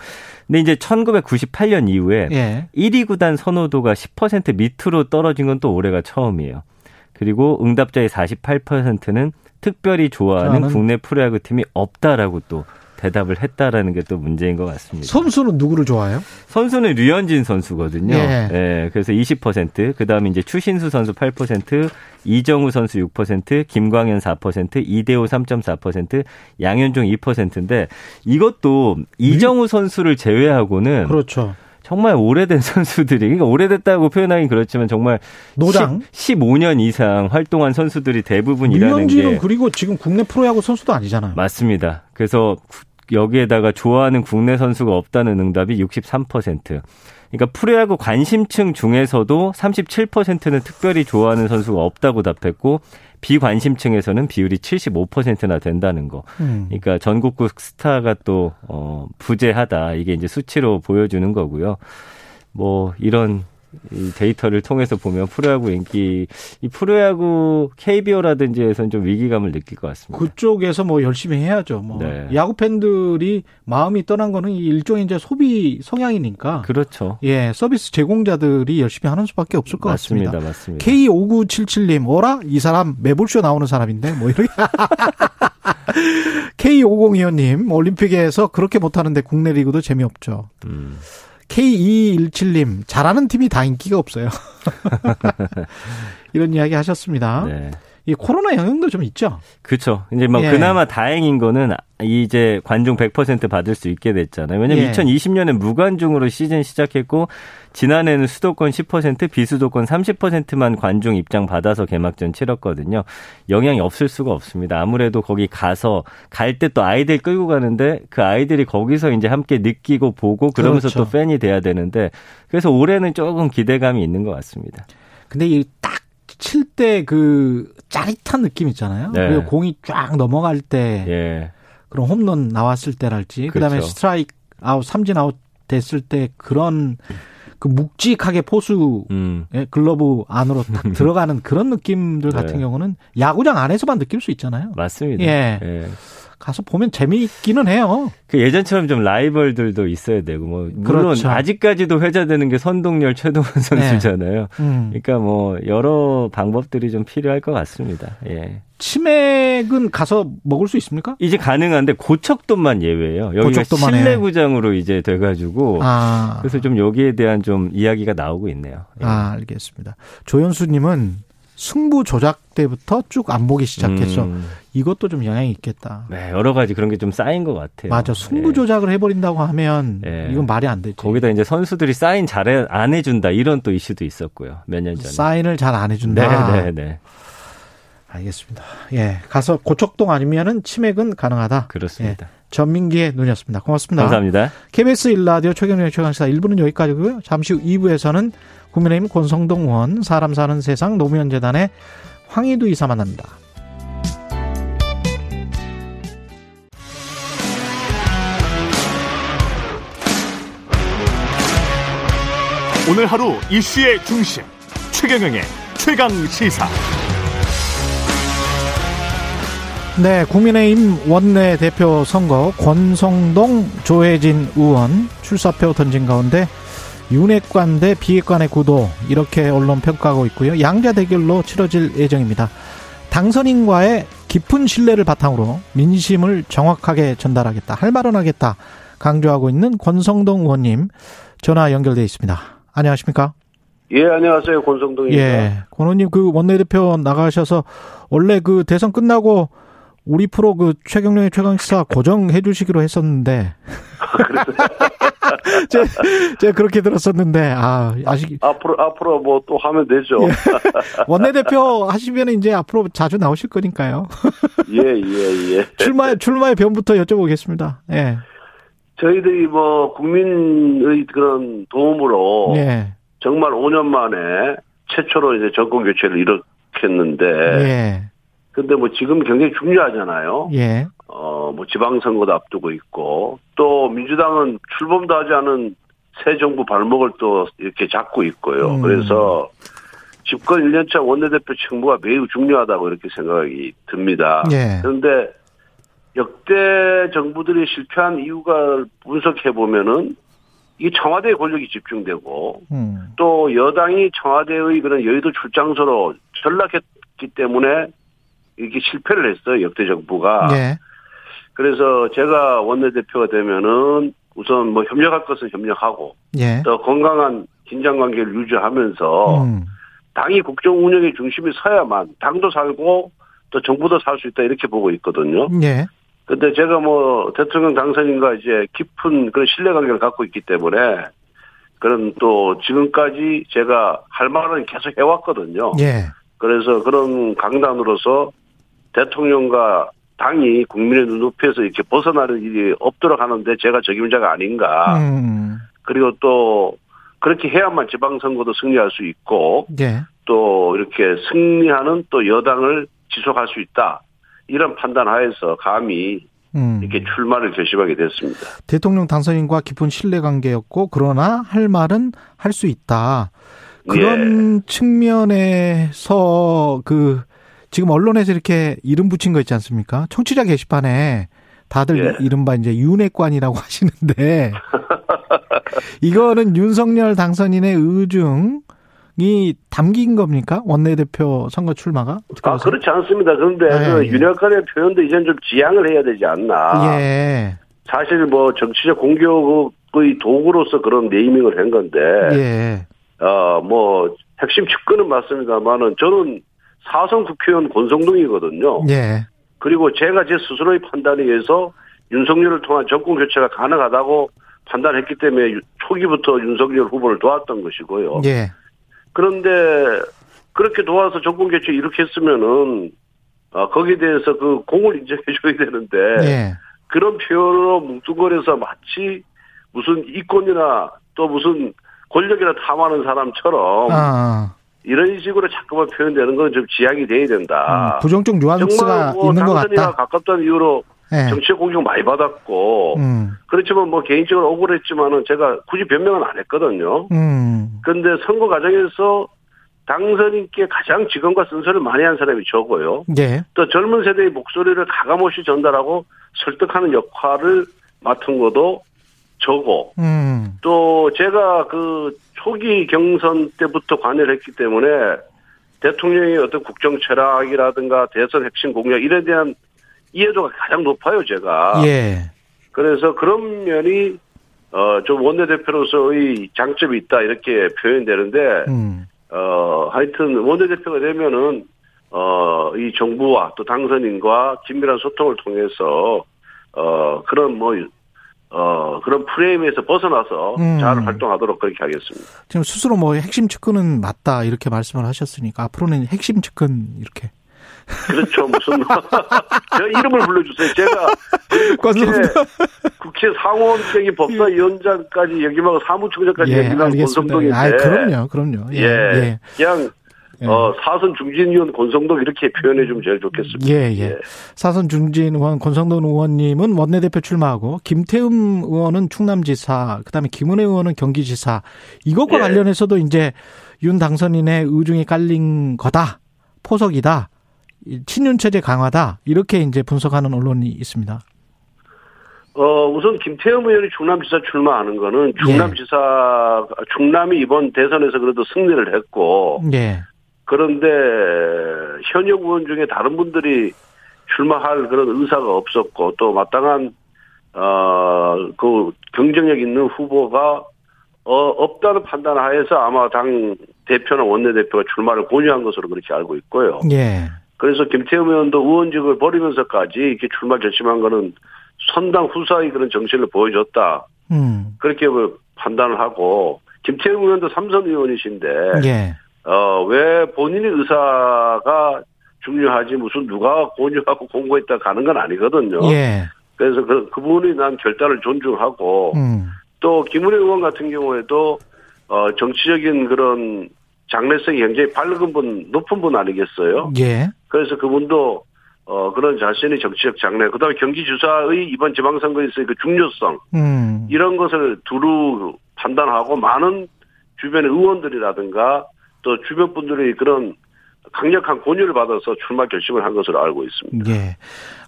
근데 이제 1998년 이후에 예. 1위 구단 선호도가 10% 밑으로 떨어진 건 또 올해가 처음이에요. 그리고 응답자의 48%는 특별히 좋아하는 국내 프로야구 팀이 없다라고 또 대답을 했다라는 게 또 문제인 것 같습니다. 선수는 누구를 좋아해요? 선수는 류현진 선수거든요. 예. 예 그래서 20%, 그 다음에 이제 추신수 선수 8%, 이정우 선수 6%, 김광현 4%, 이대호 3.4%, 양현종 2%인데 이것도 이정우 선수를 제외하고는 그렇죠. 정말 오래된 선수들이 그러니까 오래됐다고 표현하긴 그렇지만 정말 노장 10, 15년 이상 활동한 선수들이 대부분이라는 게 그리고 지금 국내 프로야구 선수도 아니잖아요. 맞습니다. 그래서 여기에다가 좋아하는 국내 선수가 없다는 응답이 63%. 그러니까 프로야구 관심층 중에서도 37%는 특별히 좋아하는 선수가 없다고 답했고 비관심층에서는 비율이 75%나 된다는 거. 음. 그러니까 전국구 스타가 또 어, 부재하다 이게 이제 수치로 보여주는 거고요. 뭐 이런 이 데이터를 통해서 보면 프로야구 인기 이 프로야구 KBO라든지에서는 좀 위기감을 느낄 것 같습니다. 그쪽에서 뭐 열심히 해야죠. 뭐 네. 야구 팬들이 마음이 떠난 거는 일종의 이제 소비 성향이니까. 그렇죠. 예, 서비스 제공자들이 열심히 하는 수밖에 없을 것 맞습니다. 같습니다. 맞습니다. K5977님, 어라? 이 사람 매불쇼 나오는 사람인데 뭐 이렇게. K5025님, 올림픽에서 그렇게 못하는데 국내 리그도 재미없죠. 음. K2217님, 잘하는 팀이 다 인기가 없어요. 이런 이야기 하셨습니다. 네. 이 코로나 영향도 좀 있죠. 그렇죠. 이제 뭐 예. 그나마 다행인 거는 이제 관중 100% 받을 수 있게 됐잖아요. 왜냐면 예. 2020년에 무관중으로 시즌 시작했고 지난해는 수도권 10%, 비수도권 30%만 관중 입장 받아서 개막전 치렀거든요. 영향이 없을 수가 없습니다. 아무래도 거기 가서 갈 때 또 아이들 끌고 가는데 그 아이들이 거기서 이제 함께 느끼고 보고 그러면서 그렇죠. 또 팬이 돼야 되는데 그래서 올해는 조금 기대감이 있는 것 같습니다. 근데 이 딱 칠 때 그 짜릿한 느낌 있잖아요. 네. 그리고 공이 쫙 넘어갈 때 예. 그런 홈런 나왔을 때랄지 그렇죠. 그다음에 스트라이크 아웃 삼진 아웃 됐을 때 그런 그 묵직하게 포수 음. 예, 글러브 안으로 딱 들어가는 그런 느낌들 같은 네. 경우는 야구장 안에서만 느낄 수 있잖아요. 맞습니다. 예. 예. 가서 보면 재미있기는 해요. 그 예전처럼 좀 라이벌들도 있어야 되고 뭐 물론 그렇죠. 아직까지도 회자되는 게 선동열 최동원 네. 선수잖아요. 네. 음. 그러니까 뭐 여러 방법들이 좀 필요할 것 같습니다. 예. 치맥은 가서 먹을 수 있습니까? 이제 가능한데 고척돔만 예외예요. 여기가 실내 구장으로 이제 돼가지고 아. 그래서 좀 여기에 대한 좀 이야기가 나오고 있네요. 예. 아 알겠습니다. 조현수님은 승부 조작 때부터 쭉 안 보기 시작했죠. 음. 이것도 좀 영향이 있겠다. 네, 여러 가지 그런 게 좀 쌓인 것 같아요. 맞아. 승부 네. 조작을 해버린다고 하면 네. 이건 말이 안 되죠. 거기다 이제 선수들이 사인 잘 안 해준다 이런 또 이슈도 있었고요. 몇 년 전에. 사인을 잘 안 해준다. 네, 네, 네. 알겠습니다. 예, 가서 고척동 아니면은 치맥은 가능하다. 그렇습니다. 예, 전민기의 눈이었습니다. 고맙습니다. 감사합니다. KBS 일라디오 최경영 최강시사 1부는 여기까지고요. 잠시 후 2부에서는 국민의힘 권성동 의원, 사람 사는 세상 노무현 재단의 황희두 이사 만납니다. 오늘 하루 이슈의 중심 최경영의 최강 시사. 네, 국민의힘 원내 대표 선거 권성동 조혜진 의원 출사표 던진 가운데 윤핵관 대 비핵관의 구도 이렇게 언론 평가하고 있고요. 양자 대결로 치러질 예정입니다. 당선인과의 깊은 신뢰를 바탕으로 민심을 정확하게 전달하겠다, 할 말은 하겠다 강조하고 있는 권성동 의원님 전화 연결돼 있습니다. 안녕하십니까? 예, 안녕하세요. 권성동입니다. 예, 권 의원님 그 원내대표 나가셔서 원래 그 대선 끝나고 우리 프로 그 최경련의 최강시사 고정해 주시기로 했었는데. 제가, 제가 그렇게 들었었는데, 아, 아시 앞으로, 앞으로 뭐 또 하면 되죠. 예. 원내대표 하시면 이제 앞으로 자주 나오실 거니까요. 예, 예, 예. 출마, 출마의 변부터 여쭤보겠습니다. 예. 저희들이 뭐 국민의 그런 도움으로. 예. 정말 5년 만에 최초로 이제 정권 교체를 일으켰는데. 예. 근데 뭐 지금 굉장히 중요하잖아요. 예. 어, 뭐 지방선거도 앞두고 있고, 또 민주당은 출범도 하지 않은 새 정부 발목을 또 이렇게 잡고 있고요. 음. 그래서 집권 1년차 원내대표 책무가 매우 중요하다고 이렇게 생각이 듭니다. 예. 그런데 역대 정부들이 실패한 이유가 분석해 보면은 이 청와대 권력이 집중되고 음. 또 여당이 청와대의 그런 여의도 출장소로 전락했기 때문에 이렇게 실패를 했어요 역대 정부가. 네. 그래서 제가 원내대표가 되면은 우선 뭐 협력할 것은 협력하고 예. 또 건강한 긴장 관계를 유지하면서 음. 당이 국정 운영의 중심이 서야만 당도 살고 또 정부도 살 수 있다 이렇게 보고 있거든요. 예. 근데 제가 뭐 대통령 당선인과 이제 깊은 그런 신뢰 관계를 갖고 있기 때문에 그런 또 지금까지 제가 할 말은 계속 해왔거든요. 예. 그래서 그런 강단으로서 대통령과 당이 국민의 눈높이에서 이렇게 벗어나는 일이 없도록 하는데 제가 적임자가 아닌가. 음. 그리고 또 그렇게 해야만 지방선거도 승리할 수 있고 예. 또 이렇게 승리하는 또 여당을 지속할 수 있다. 이런 판단 하에서 감히 음. 이렇게 출마를 결심하게 됐습니다. 대통령 당선인과 깊은 신뢰 관계였고 그러나 할 말은 할 수 있다. 그런 예. 측면에서 그 지금 언론에서 이렇게 이름 붙인 거 있지 않습니까? 청취자 게시판에 다들 예. 이른바 이제 윤핵관이라고 하시는데 이거는 윤석열 당선인의 의중 이 담긴 겁니까? 원내대표 선거 출마가? 아, 그렇지 않습니다. 그런데 아, 그 예. 윤핵관의 표현도 이제는 좀 지양을 해야 되지 않나. 예. 사실 뭐 정치적 공격의 도구로서 그런 네이밍을 한 건데. 예. 어, 뭐, 핵심 측근은 맞습니다만은 저는 사선 국회의원 권성동이거든요. 예. 그리고 제가 제 스스로의 판단에 의해서 윤석열을 통한 정권 교체가 가능하다고 판단했기 때문에 초기부터 윤석열 후보를 도왔던 것이고요. 예. 그런데 그렇게 도와서 정권 개최 이렇게 했으면은 아, 거기에 대해서 그 공을 인정해줘야 되는데 예. 그런 표현으로 뭉뚱거려서 마치 무슨 이권이나 또 무슨 권력이나 탐하는 사람처럼 아. 이런 식으로 자꾸만 표현되는 건 좀 지양이 돼야 된다. 음, 부정적 뉘앙스가 뭐 있는 것 같다. 가깝다는 이유로 네. 정치적 공격 많이 받았고 음. 그렇지만 뭐 개인적으로 억울했지만은 제가 굳이 변명은 안 했거든요. 음. 그런데 선거 과정에서 당선인께 가장 직원과 쓴소리를 많이 한 사람이 저고요. 네. 또 젊은 세대의 목소리를 가감없이 전달하고 설득하는 역할을 맡은 것도 저고 음. 또 제가 그 초기 경선 때부터 관여를 했기 때문에 대통령의 어떤 국정 철학이라든가 대선 핵심 공약 이에 대한 이해도가 가장 높아요, 제가. 예. 그래서 그런 면이 어, 좀 원내대표로서의 장점이 있다, 이렇게 표현되는데, 음. 어, 하여튼 원내대표가 되면은, 어, 이 정부와 또 당선인과 긴밀한 소통을 통해서, 어, 그런 뭐, 어, 그런 프레임에서 벗어나서 음. 잘 활동하도록 그렇게 하겠습니다. 지금 스스로 뭐 핵심 측근은 맞다, 이렇게 말씀을 하셨으니까, 앞으로는 핵심 측근, 이렇게. 그렇죠. 무슨 저 이름을 불러주세요. 제가 국회, 국회 상원적인 법사위원장까지 역임하고 사무총장까지 예, 역임한 권성동인데. 아, 그럼요, 그럼요. 예, 예. 그냥 예. 어, 사선 중진 의원 권성동 이렇게 표현해 주면 제일 좋겠습니다. 예, 예. 예. 사선 중진 의원 권성동 의원님은 원내대표 출마하고 김태흠 의원은 충남지사, 그다음에 김은혜 의원은 경기지사. 이것과 예. 관련해서도 이제 윤 당선인의 의중이 깔린 거다. 포석이다. 친윤 체제 강화다 이렇게 이제 분석하는 언론이 있습니다. 어 우선 김태형 의원이 충남지사 출마하는 거는 충남지사 예. 충남이 이번 대선에서 그래도 승리를 했고 예. 그런데 현역 의원 중에 다른 분들이 출마할 그런 의사가 없었고 또 마땅한 어그 경쟁력 있는 후보가 어 없다는 판단 하에서 아마 당 대표나 원내대표가 출마를 권유한 것으로 그렇게 알고 있고요. 예. 그래서 김태흠 의원도 의원직을 버리면서까지 이렇게 출마 결심한 거는 선당 후사의 그런 정신을 보여줬다. 음. 그렇게 뭐 판단을 하고 김태흠 의원도 삼선 의원이신데 예. 어, 왜 본인의 의사가 중요하지 무슨 누가 권유하고 공고했다 가는 건 아니거든요. 예. 그래서 그, 그분이 난 결단을 존중하고 음. 또 김은혜 의원 같은 경우에도 어, 정치적인 그런 장래성이 굉장히 밝은 분, 높은 분 아니겠어요? 예. 그래서 그분도 어, 그런 자신의 정치적 장래, 그 다음에 경기주사의 이번 지방선거에서의 그 중요성, 음. 이런 것을 두루 판단하고 많은 주변의 의원들이라든가 또 주변 분들의 그런 강력한 권유를 받아서 출마 결심을 한 것으로 알고 있습니다. 예.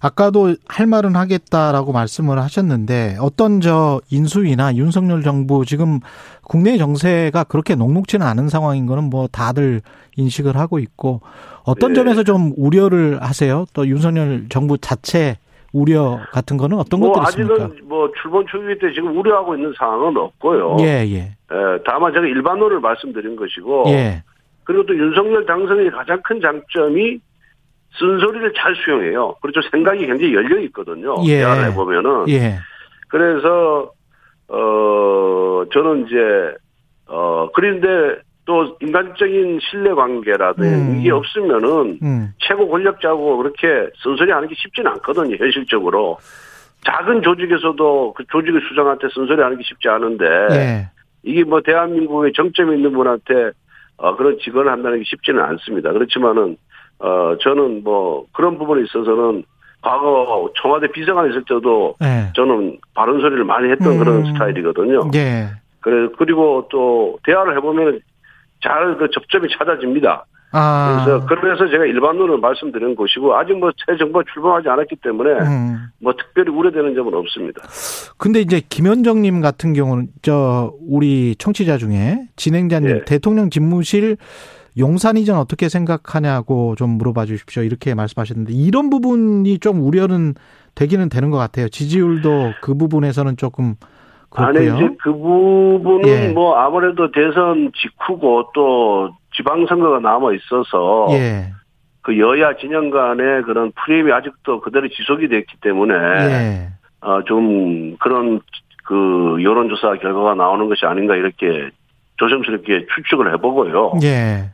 아까도 할 말은 하겠다라고 말씀을 하셨는데 어떤 저 인수위나 윤석열 정부 지금 국내 정세가 그렇게 녹록지는 않은 상황인 거는 뭐 다들 인식을 하고 있고 어떤 예. 점에서 좀 우려를 하세요? 또 윤석열 정부 자체 우려 같은 거는 어떤 뭐 것들이 있습니까? 아직은 뭐 출범 초기 때 지금 우려하고 있는 상황은 없고요. 예, 예. 예 다만 제가 일반론을 말씀드린 것이고 예. 그리고 또 윤석열 당선인의 가장 큰 장점이 쓴소리를 잘 수용해요. 그렇죠. 생각이 굉장히 열려 있거든요. 예. 대화를 해보면은. 예. 그래서, 어, 저는 이제, 어, 그런데 또 인간적인 신뢰 관계라든지 음. 이게 없으면은 음. 최고 권력자고 그렇게 쓴소리 하는 게 쉽지는 않거든요. 현실적으로. 작은 조직에서도 그 조직의 수장한테 쓴소리 하는 게 쉽지 않은데. 예. 이게 뭐 대한민국의 정점이 있는 분한테 어, 그런 직원을 한다는 게 쉽지는 않습니다. 그렇지만은 어, 저는 뭐 그런 부분에 있어서는 과거 청와대 비서관 있을 때도 네. 저는 바른 소리를 많이 했던 음. 그런 스타일이거든요. 네. 그래 그리고 또 대화를 해보면 잘 그 접점이 찾아집니다. 아. 그래서 그래서 제가 일반론을 말씀드린 것이고 아직 뭐 새 정부가 출범하지 않았기 때문에 음. 뭐 특별히 우려되는 점은 없습니다. 근데 이제 김현정님 같은 경우는 저 우리 청취자 중에 진행자님 예. 대통령 집무실 용산 이전 어떻게 생각하냐고 좀 물어봐 주십시오. 이렇게 말씀하셨는데 이런 부분이 좀 우려는 되기는 되는 것 같아요. 지지율도 그 부분에서는 조금 그렇고요. 아니 이제 그 부분은 예. 뭐 아무래도 대선 직후고 또 지방선거가 남아 있어서 예. 그 여야 진영 간의 그런 프레임이 아직도 그대로 지속이 됐기 때문에 예. 어좀 그런 그 여론조사 결과가 나오는 것이 아닌가 이렇게 조심스럽게 추측을 해보고요. 예.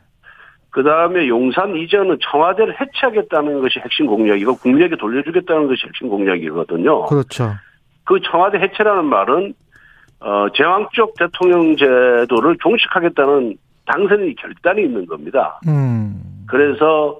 그 다음에 용산 이전은 청와대를 해체하겠다는 것이 핵심 공약이고 국민에게 돌려주겠다는 것이 핵심 공약이거든요. 그렇죠. 그 청와대 해체라는 말은 어 제왕적 대통령 제도를 종식하겠다는 당선인이 결단이 있는 겁니다. 음. 그래서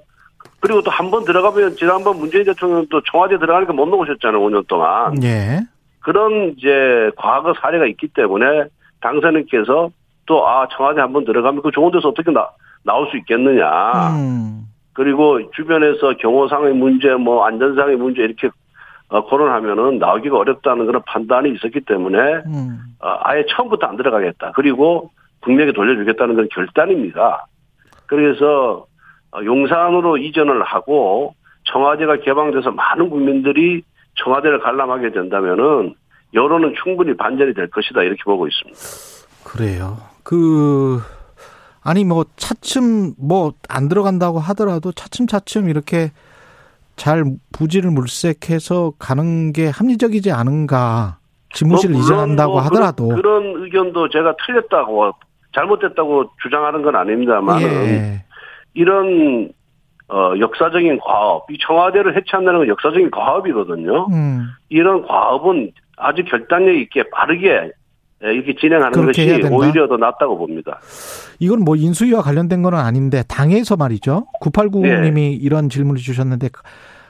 그리고 또 한 번 들어가면 지난번 문재인 대통령도 청와대 들어가니까 못 나오셨잖아요. 5년 동안. 예. 그런 이제 과거 사례가 있기 때문에 당선인께서 또 아 청와대 한 번 들어가면 그 좋은 데서 어떻게 나 나올 수 있겠느냐. 음. 그리고 주변에서 경호상의 문제, 뭐 안전상의 문제 이렇게 어, 거론하면은 나오기가 어렵다는 그런 판단이 있었기 때문에 음. 어, 아예 처음부터 안 들어가겠다. 그리고 국내에 돌려주겠다는 건 결단입니다. 그래서 어, 용산으로 이전을 하고 청와대가 개방돼서 많은 국민들이 청와대를 관람하게 된다면은 여론은 충분히 반전이 될 것이다 이렇게 보고 있습니다. 그래요. 그 아니 뭐 차츰 뭐 안 들어간다고 하더라도 차츰차츰 이렇게 잘 부지를 물색해서 가는 게 합리적이지 않은가. 집무실 뭐 이전한다고 뭐 하더라도 그런, 그런, 의견도 제가 틀렸다고 잘못됐다고 주장하는 건 아닙니다만 예. 이런 어, 역사적인 과업, 이 청와대를 해체한다는 건 역사적인 과업이거든요. 음. 이런 과업은 아주 결단력 있게 빠르게 이렇게 진행하는 것이 오히려 더 낫다고 봅니다. 이건 뭐 인수위와 관련된 건 아닌데 당에서 말이죠. 9890님이 네. 이런 질문을 주셨는데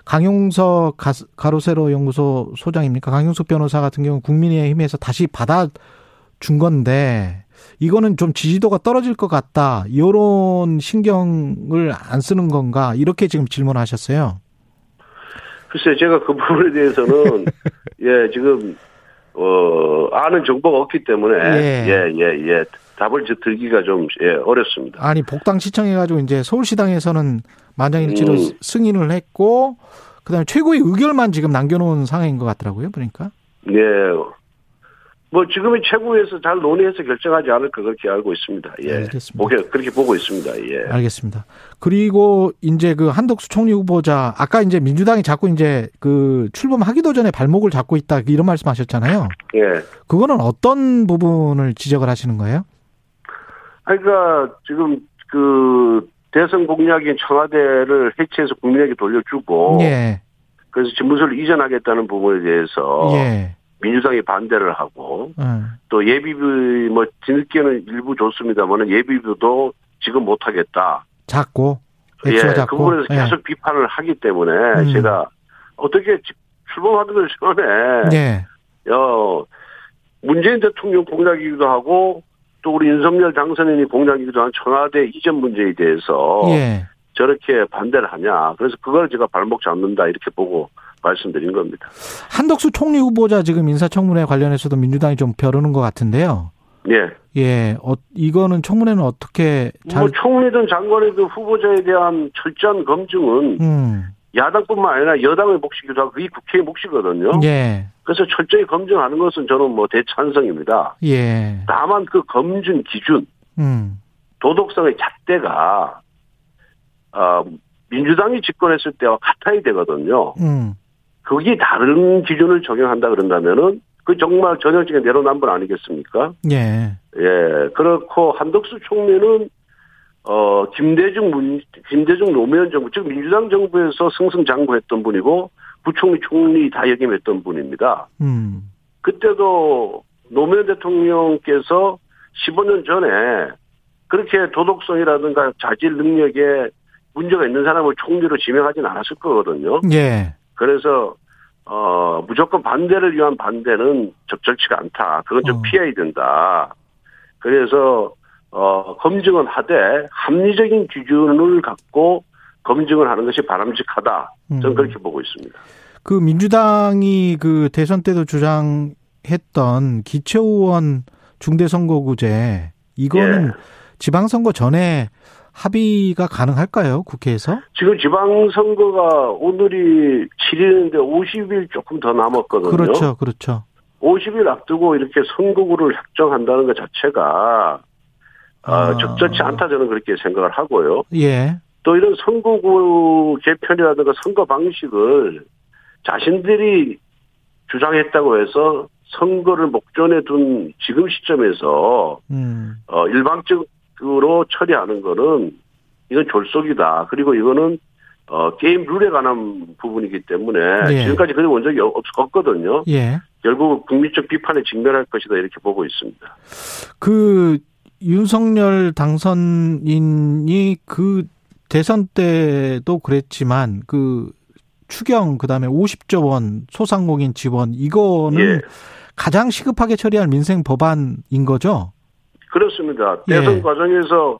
강용석 가로세로 연구소 소장입니까? 강용석 변호사 같은 경우 국민의힘에서 다시 받아 준 건데 이거는 좀 지지도가 떨어질 것 같다. 이런 신경을 안 쓰는 건가? 이렇게 지금 질문하셨어요. 글쎄, 제가 그 부분에 대해서는 예 지금 어 아는 정보가 없기 때문에 예예예 예, 예, 답을 드리기가 좀 예, 어렵습니다. 아니 복당 시청해 가지고 이제 서울시당에서는 만장일치로 음. 승인을 했고 그다음에 최고의 의결만 지금 남겨 놓은 상황인 것 같더라고요. 그러니까. 예. 뭐 지금의 최고에서 잘 논의해서 결정하지 않을까 그렇게 알고 있습니다. 예. 알겠습니다. 그렇게 보고 있습니다. 예. 알겠습니다. 그리고 이제 그 한덕수 총리 후보자 아까 이제 민주당이 자꾸 이제 그 출범하기도 전에 발목을 잡고 있다 이런 말씀하셨잖아요. 예. 그거는 어떤 부분을 지적을 하시는 거예요? 그러니까 지금 그 대선 공약인 청와대를 해체해서 국민에게 돌려주고 예. 그래서 집무소를 이전하겠다는 부분에 대해서 예. 민주당이 반대를 하고 음. 또 예비비 뭐 뒤늦게는 일부 좋습니다만은 예비비도 지금 못 하겠다. 작고 예, 그 부분에서 예. 계속 비판을 하기 때문에 음. 제가 어떻게 출범하기 전에 예. 어 문재인 대통령 공약이기도 하고 또 우리 윤석열 당선인이 공약이기도 한 청와대 이전 문제에 대해서 예. 저렇게 반대를 하냐. 그래서 그걸 제가 발목 잡는다 이렇게 보고 말씀드린 겁니다. 한덕수 총리 후보자 지금 인사청문회 관련해서도 민주당이 좀 벼르는 것 같은데요. 예. 예. 어, 이거는 청문회는 어떻게 잘. 뭐 총리든 장관이든 후보자에 대한 철저한 검증은 음. 야당뿐만 아니라 여당의 몫이기도 하고 그게 국회의 몫이거든요. 예. 그래서 철저히 검증하는 것은 저는 뭐 대찬성입니다. 예. 다만 그 검증 기준, 음. 도덕성의 잣대가 어, 민주당이 집권했을 때와 같아야 되거든요. 음. 그게 다른 기준을 적용한다 그런다면은 그 정말 전형적인 내로남불 아니겠습니까? 예. 예. 그렇고 한덕수 총리는 어 김대중 문 김대중 노무현 정부 즉 민주당 정부에서 승승장구했던 분이고 부총리 총리 다 역임했던 분입니다. 음. 그때도 노무현 대통령께서 15년 전에 그렇게 도덕성이라든가 자질 능력에 문제가 있는 사람을 총리로 지명하지는 않았을 거거든요. 예. 그래서 어 무조건 반대를 위한 반대는 적절치가 않다. 그건 좀 어. 피해야 된다. 그래서 어 검증은 하되 합리적인 기준을 갖고 검증을 하는 것이 바람직하다. 저는 음. 그렇게 보고 있습니다. 그 민주당이 그 대선 때도 주장했던 기초의원 중대선거구제 이거는 예. 지방선거 전에 합의가 가능할까요? 국회에서? 지금 지방선거가 오늘이 7일인데 50일 조금 더 남았거든요. 그렇죠. 그렇죠. 50일 앞두고 이렇게 선거구를 확정한다는 것 자체가 어, 아. 적절치 않다 저는 그렇게 생각을 하고요. 예. 또 이런 선거구 개편이라든가 선거 방식을 자신들이 주장했다고 해서 선거를 목전에 둔 지금 시점에서 음. 어, 일방적 으로 처리하는 거는 이건 졸속이다. 그리고 이거는 어, 게임 룰에 관한 부분이기 때문에 예. 지금까지 그런 본 적이 없었거든요. 예. 결국 국민적 비판에 직면할 것이다 이렇게 보고 있습니다. 그 윤석열 당선인이 그 대선 때도 그랬지만 그 추경 그다음에 50조 원 소상공인 지원 이거는 예. 가장 시급하게 처리할 민생 법안인 거죠. 그렇습니다. 대선 예. 과정에서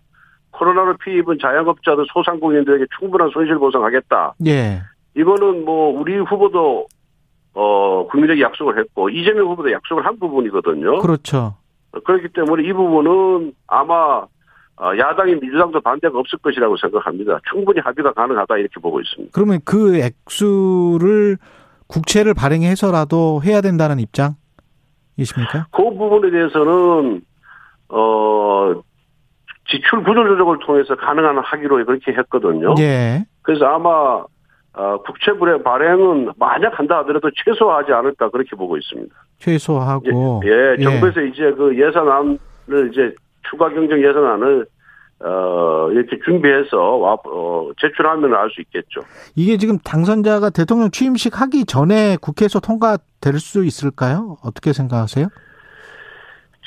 코로나로 피해 입은 자영업자들 소상공인들에게 충분한 손실 보상하겠다. 예. 이거는 뭐 우리 후보도 어 국민에게 약속을 했고 이재명 후보도 약속을 한 부분이거든요. 그렇죠. 그렇기 때문에 이 부분은 아마 어, 야당이 민주당도 반대가 없을 것이라고 생각합니다. 충분히 합의가 가능하다 이렇게 보고 있습니다. 그러면 그 액수를 국채를 발행해서라도 해야 된다는 입장이십니까? 그 부분에 대해서는 어, 지출 구조 조정을 통해서 가능한 하기로 그렇게 했거든요. 예. 그래서 아마 어, 국채 불의 발행은 만약 한다 하더라도 최소화하지 않을까 그렇게 보고 있습니다. 최소화하고 예, 예 정부에서 예. 이제 그 예산안을 이제 추가 경정 예산안을 어, 이렇게 준비해서 와, 어, 제출하면 알 수 있겠죠. 이게 지금 당선자가 대통령 취임식 하기 전에 국회에서 통과될 수 있을까요? 어떻게 생각하세요?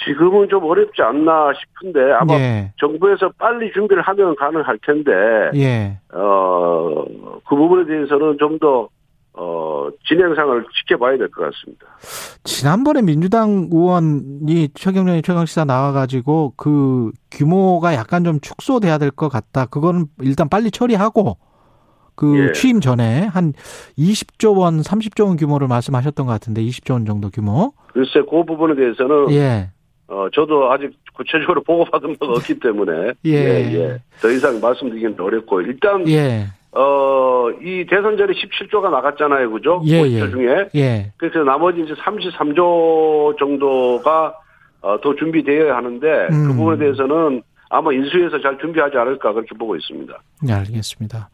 지금은 좀 어렵지 않나 싶은데 아마 예. 정부에서 빨리 준비를 하면 가능할 텐데 예. 어그 부분에 대해서는 좀더 어, 진행상을 지켜봐야 될 것 같습니다. 지난번에 민주당 의원이 최경련이 최강시사 나와가지고 그 규모가 약간 좀 축소돼야 될 것 같다. 그거는 일단 빨리 처리하고 그 예. 취임 전에 한 20조 원, 30조 원 규모를 말씀하셨던 것 같은데 20조 원 정도 규모. 글쎄 그 부분에 대해서는 예. 어, 저도 아직 구체적으로 보고받은 바가 없기 때문에. 예. 예, 예. 더 이상 말씀드리기는 어렵고, 일단, 예. 어, 이 대선 전에 17조가 나갔잖아요. 그죠? 예, 예. 중에. 예. 그래서 나머지 이제 33조 정도가 어, 더 준비되어야 하는데 그 음. 그 부분에 대해서는 아마 인수위에서 잘 준비하지 않을까 그렇게 보고 있습니다. 네, 알겠습니다.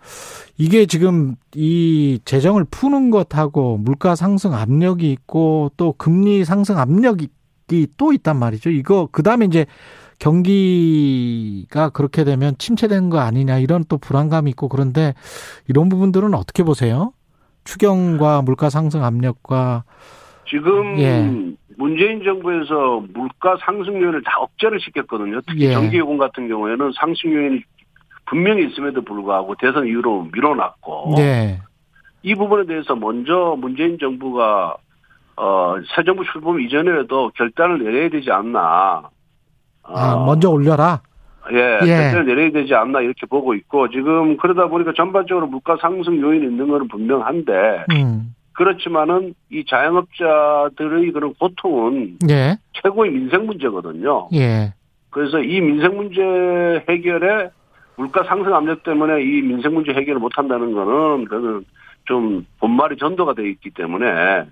이게 지금 이 재정을 푸는 것하고 물가 상승 압력이 있고 또 금리 상승 압력이 또 있단 말이죠. 이거 그다음에 이제 경기가 그렇게 되면 침체된 거 아니냐 이런 또 불안감이 있고 그런데 이런 부분들은 어떻게 보세요? 추경과 물가 상승 압력과 지금 예. 문재인 정부에서 물가 상승 요인을 다 억제를 시켰거든요. 특히 예. 전기요금 같은 경우에는 상승 요인이 분명히 있음에도 불구하고 대선 이후로 밀어놨고 예. 이 부분에 대해서 먼저 문재인 정부가 어, 새 정부 출범 이전에도 결단을 내려야 되지 않나. 아, 어, 먼저 올려라? 예, 예. 결단을 내려야 되지 않나 이렇게 보고 있고 지금 그러다 보니까 전반적으로 물가 상승 요인이 있는 것은 분명한데 음. 그렇지만은 이 자영업자들의 그런 고통은 예. 최고의 민생 문제거든요. 예. 그래서 이 민생 문제 해결에 물가 상승 압력 때문에 이 민생 문제 해결을 못 한다는 거는 그는 좀 본말이 전도가 되어 있기 때문에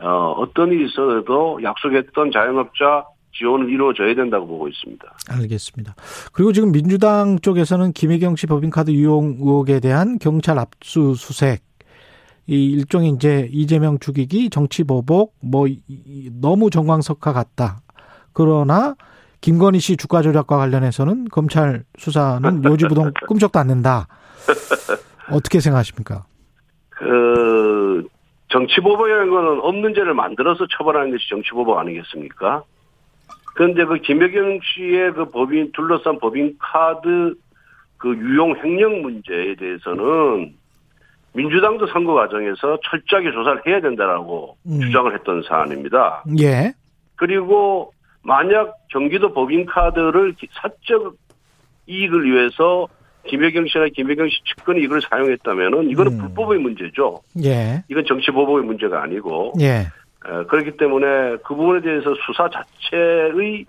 어, 어떤 일이 있어도 약속했던 자영업자 지원을 이루어져야 된다고 보고 있습니다. 알겠습니다. 그리고 지금 민주당 쪽에서는 김혜경 씨 법인카드 유용 의혹에 대한 경찰 압수수색 이 일종의 이제 이재명 죽이기 정치 보복 뭐 너무 정광석화 같다. 그러나 김건희 씨 주가 조작과 관련해서는 검찰 수사는 요지부동 꿈쩍도 않는다. 어떻게 생각하십니까? 그 정치보복이라는 거는 없는 죄를 만들어서 처벌하는 것이 정치보복 아니겠습니까? 그런데 그 김혜경 씨의 그 법인 둘러싼 법인 카드 그 유용 횡령 문제에 대해서는 민주당도 선거 과정에서 철저하게 조사를 해야 된다라고 음. 주장을 했던 사안입니다. 예. 그리고 만약 경기도 법인 카드를 사적 이익을 위해서 김혜경 씨나 김혜경 씨 측근이 이걸 사용했다면은 이거는 음. 불법의 문제죠. 예. 이건 정치 보복의 문제가 아니고. 예. 에, 그렇기 때문에 그 부분에 대해서 수사 자체의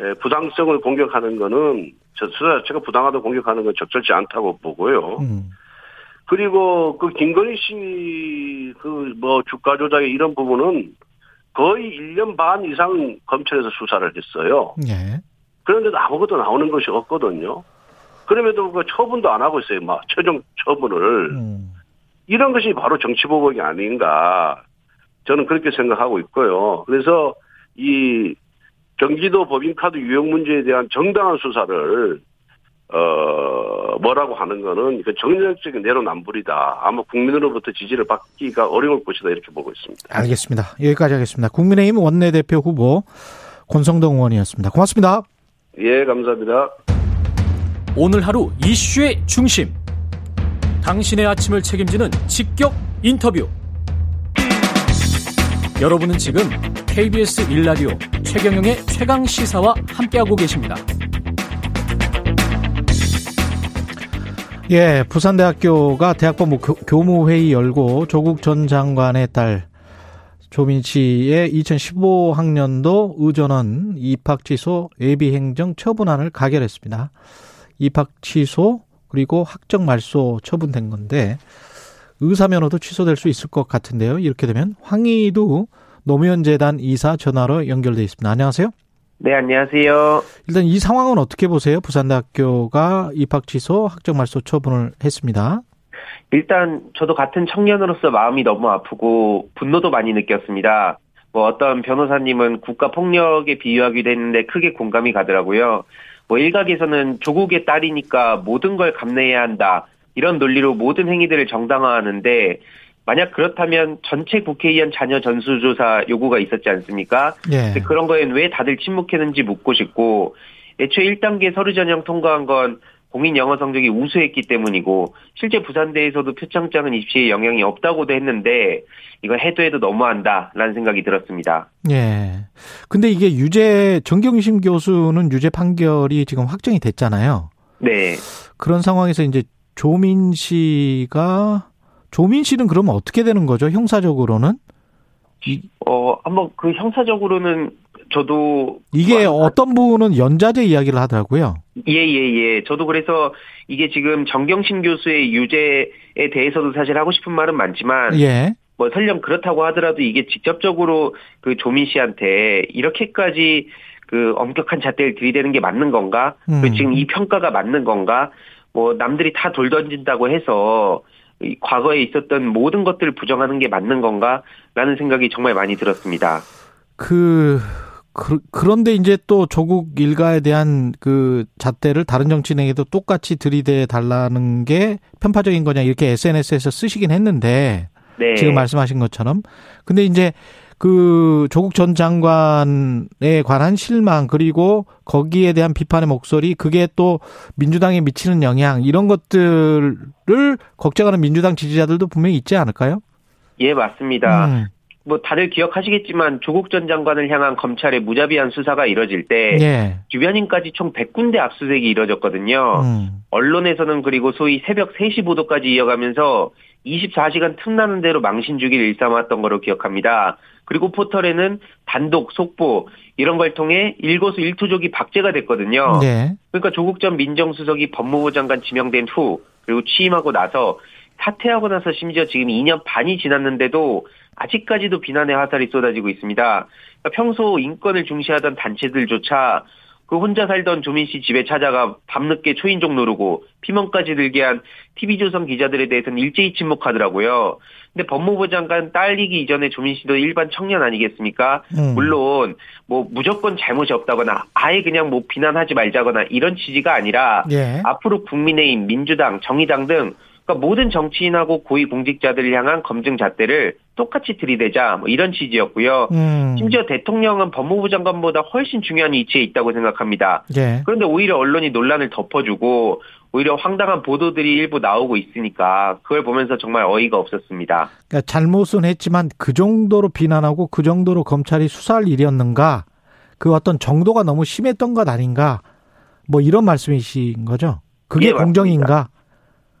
에, 부당성을 공격하는 거는 수사 자체가 부당하다고 공격하는 건 적절치 않다고 보고요. 음. 그리고 그 김건희 씨 그 뭐 주가 조작의 이런 부분은 거의 1년 반 이상 검찰에서 수사를 했어요. 예. 그런데도 아무것도 나오는 것이 없거든요. 그럼에도 그 처분도 안 하고 있어요. 막 최종 처분을. 음. 이런 것이 바로 정치 보복이 아닌가. 저는 그렇게 생각하고 있고요. 그래서 이 경기도 법인카드 유용 문제에 대한 정당한 수사를 어, 뭐라고 하는 거는 그 정략적인 내로남불이다. 아마 국민으로부터 지지를 받기가 어려울 것이다. 이렇게 보고 있습니다. 알겠습니다. 여기까지 하겠습니다. 국민의힘 원내대표 후보 권성동 의원이었습니다. 고맙습니다. 예, 감사합니다. 오늘 하루 이슈의 중심. 당신의 아침을 책임지는 직격 인터뷰. 여러분은 지금 KBS 일라디오 최경영의 최강 시사와 함께하고 계십니다. 예, 부산대학교가 대학법무 교무회의 열고 조국 전 장관의 딸 조민 씨의 2015학년도 의전원 입학 취소 예비 행정 처분안을 가결했습니다. 입학 취소 그리고 학적 말소 처분된 건데 의사 면허도 취소될 수 있을 것 같은데요. 이렇게 되면 황희도 노무현 재단 이사 전화로 연결돼 있습니다. 안녕하세요. 네, 안녕하세요. 일단 이 상황은 어떻게 보세요? 부산대학교가 입학 취소, 학적 말소 처분을 했습니다. 일단 저도 같은 청년으로서 마음이 너무 아프고 분노도 많이 느꼈습니다. 뭐 어떤 변호사님은 국가 폭력에 비유하기도 했는데 크게 공감이 가더라고요. 뭐 일각에서는 조국의 딸이니까 모든 걸 감내해야 한다. 이런 논리로 모든 행위들을 정당화하는데 만약 그렇다면 전체 국회의원 자녀 전수조사 요구가 있었지 않습니까? 예. 그런 거엔 왜 다들 침묵했는지 묻고 싶고 애초에 1단계 서류 전형 통과한 건 공인 영어 성적이 우수했기 때문이고 실제 부산대에서도 표창장은 입시에 영향이 없다고도 했는데 이거 해도 해도 너무한다라는 생각이 들었습니다. 예. 근데 이게 유죄 정경심 교수는 유죄 판결이 지금 확정이 됐잖아요. 네. 그런 상황에서 이제 조민 씨가 조민 씨는 그러면 어떻게 되는 거죠? 형사적으로는? 어, 한번 그 형사적으로는 저도 이게 뭐, 어떤 분은 연자제 이야기를 하더라고요. 예, 예, 예. 저도 그래서 이게 지금 정경심 교수의 유죄에 대해서도 사실 하고 싶은 말은 많지만 예. 뭐 설령 그렇다고 하더라도 이게 직접적으로 그 조민 씨한테 이렇게까지 그 엄격한 잣대를 들이대는 게 맞는 건가? 음. 지금 이 평가가 맞는 건가? 뭐 남들이 다 돌 던진다고 해서 과거에 있었던 모든 것들을 부정하는 게 맞는 건가 라는 생각이 정말 많이 들었습니다. 그, 그 그런데 이제 또 조국 일가에 대한 그 잣대를 다른 정치인에게도 똑같이 들이대 달라는 게 편파적인 거냐 이렇게 SNS에서 쓰시긴 했는데 네. 지금 말씀하신 것처럼 근데 이제 그 조국 전 장관에 관한 실망 그리고 거기에 대한 비판의 목소리 그게 또 민주당에 미치는 영향 이런 것들을 걱정하는 민주당 지지자들도 분명히 있지 않을까요? 예, 맞습니다. 음. 뭐 다들 기억하시겠지만 조국 전 장관을 향한 검찰의 무자비한 수사가 이뤄질 때 예. 주변인까지 총 100군데 압수수색이 이뤄졌거든요. 음. 언론에서는 그리고 소위 새벽 3시 보도까지 이어가면서 24시간 틈나는 대로 망신 주기를 일삼았던 거로 기억합니다. 그리고 포털에는 단독 속보 이런 걸 통해 일거수 일투족이 박제가 됐거든요. 네. 그러니까 조국 전 민정수석이 법무부 장관 지명된 후 그리고 취임하고 나서 사퇴하고 나서 심지어 지금 2년 반이 지났는데도 아직까지도 비난의 화살이 쏟아지고 있습니다. 그러니까 평소 인권을 중시하던 단체들조차 그 혼자 살던 조민 씨 집에 찾아가 밤늦게 초인종 누르고 피멍까지 들게 한 TV조선 기자들에 대해서는 일제히 침묵하더라고요. 근데 법무부 장관 딸리기 이전에 조민 씨도 일반 청년 아니겠습니까? 음. 물론 뭐 무조건 잘못이 없다거나 아예 그냥 뭐 비난하지 말자거나 이런 취지가 아니라 예. 앞으로 국민의힘, 민주당, 정의당 등 그러니까 모든 정치인하고 고위 공직자들을 향한 검증 잣대를 똑같이 들이대자 뭐 이런 취지였고요. 음. 심지어 대통령은 법무부 장관보다 훨씬 중요한 위치에 있다고 생각합니다. 예. 그런데 오히려 언론이 논란을 덮어주고 오히려 황당한 보도들이 일부 나오고 있으니까 그걸 보면서 정말 어이가 없었습니다. 그러니까 잘못은 했지만 그 정도로 비난하고 그 정도로 검찰이 수사할 일이었는가? 그 어떤 정도가 너무 심했던 것 아닌가? 뭐 이런 말씀이신 거죠? 그게 예, 공정인가?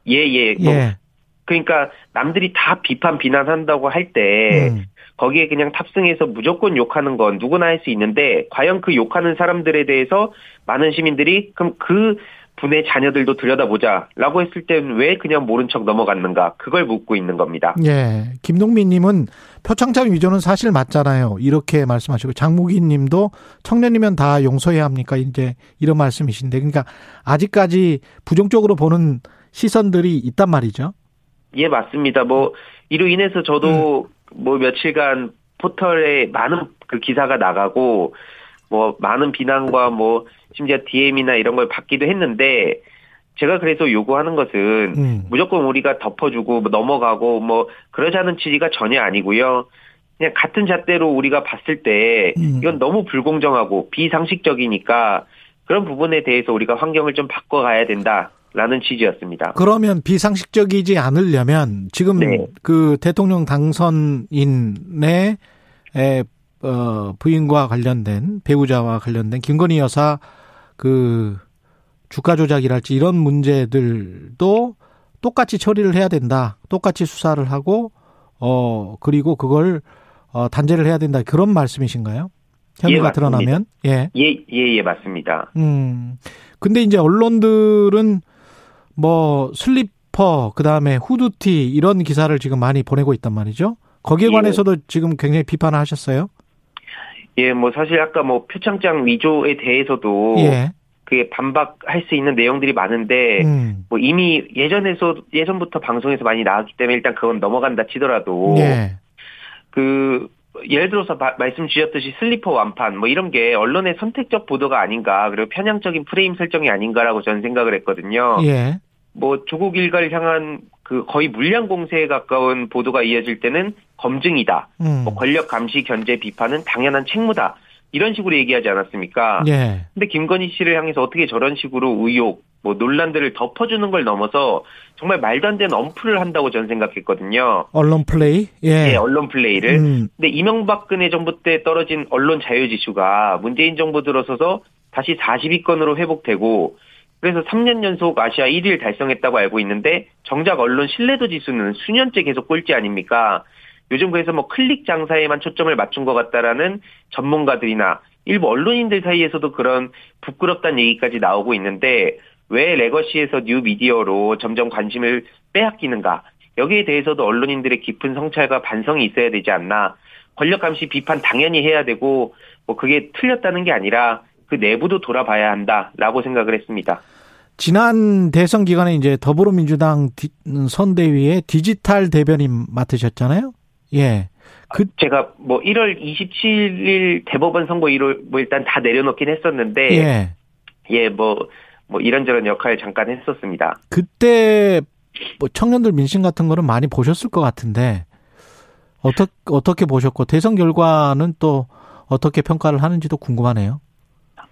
예, 예. 뭐 예. 그러니까 남들이 다 비판 비난한다고 할때 음. 거기에 그냥 탑승해서 무조건 욕하는 건 누구나 할 수 있는데 과연 그 욕하는 사람들에 대해서 많은 시민들이 그럼 그 분의 자녀들도 들여다보자라고 했을 때는 왜 그냥 모른 척 넘어갔는가 그걸 묻고 있는 겁니다. 예, 김동민님은 표창장 위조는 사실 맞잖아요. 이렇게 말씀하시고 장무기님도 청년이면 다 용서해야 합니까? 이제 이런 말씀이신데 그러니까 아직까지 부정적으로 보는 시선들이 있단 말이죠. 예, 맞습니다. 뭐 이로 인해서 저도 음. 뭐 며칠간 포털에 많은 그 기사가 나가고 뭐 많은 비난과 뭐 심지어 DM이나 이런 걸 받기도 했는데 제가 그래서 요구하는 것은 음. 무조건 우리가 덮어주고 뭐 넘어가고 뭐 그러자는 취지가 전혀 아니고요. 그냥 같은 잣대로 우리가 봤을 때 음. 이건 너무 불공정하고 비상식적이니까 그런 부분에 대해서 우리가 환경을 좀 바꿔가야 된다. 라는 취지였습니다. 그러면 비상식적이지 않으려면 지금 네. 그 대통령 당선인의 어, 부인과 관련된 배우자와 관련된 김건희 여사 그 주가 조작이랄지 이런 문제들도 똑같이 처리를 해야 된다. 똑같이 수사를 하고 어 그리고 그걸 어 단죄를 해야 된다. 그런 말씀이신가요? 혐의가 예, 드러나면 예. 예, 예, 예, 맞습니다. 음. 근데 이제 언론들은 뭐 슬리퍼 그다음에 후드티 이런 기사를 지금 많이 보내고 있단 말이죠. 거기에 예. 관해서도 지금 굉장히 비판을 하셨어요. 예, 뭐 사실 아까 뭐 표창장 위조에 대해서도 예. 그게 반박할 수 있는 내용들이 많은데 음. 뭐 이미 예전에서 예전부터 방송에서 많이 나왔기 때문에 일단 그건 넘어간다 치더라도 예. 그 예를 들어서 마, 말씀 주셨듯이 슬리퍼 완판 뭐 이런 게 언론의 선택적 보도가 아닌가 그리고 편향적인 프레임 설정이 아닌가라고 저는 생각을 했거든요. 예. 뭐 조국 일가를 향한 그 거의 물량 공세에 가까운 보도가 이어질 때는 검증이다. 음. 뭐 권력 감시 견제 비판은 당연한 책무다. 이런 식으로 얘기하지 않았습니까? 예. 근데 김건희 씨를 향해서 어떻게 저런 식으로 의혹, 뭐 논란들을 덮어주는 걸 넘어서 정말 말도 안 되는 언플을 한다고 저는 생각했거든요. 언론 플레이? 예. 예 언론 플레이를. 음. 근데 이명박근혜 정부 때 떨어진 언론 자유 지수가 문재인 정부 들어서서 다시 40위권으로 회복되고 그래서 3년 연속 아시아 1위를 달성했다고 알고 있는데 정작 언론 신뢰도 지수는 수년째 계속 꼴찌 아닙니까? 요즘 그래서 뭐 클릭 장사에만 초점을 맞춘 것 같다라는 전문가들이나 일부 언론인들 사이에서도 그런 부끄럽다는 얘기까지 나오고 있는데 왜 legacy에서 뉴 미디어로 점점 관심을 빼앗기는가? 여기에 대해서도 언론인들의 깊은 성찰과 반성이 있어야 되지 않나. 권력 감시 비판 당연히 해야 되고 뭐 그게 틀렸다는 게 아니라 그 내부도 돌아봐야 한다라고 생각을 했습니다. 지난 대선 기간에 이제 더불어민주당 선대위에 디지털 대변인 맡으셨잖아요. 예. 그 제가 뭐 1월 27일 대법원 선거 일을 뭐 일단 다 내려놓긴 했었는데 예. 예, 뭐, 뭐 이런저런 역할 잠깐 했었습니다. 그때 뭐 청년들 민심 같은 거는 많이 보셨을 것 같은데 어떻게 어떻게 보셨고 대선 결과는 또 어떻게 평가를 하는지도 궁금하네요.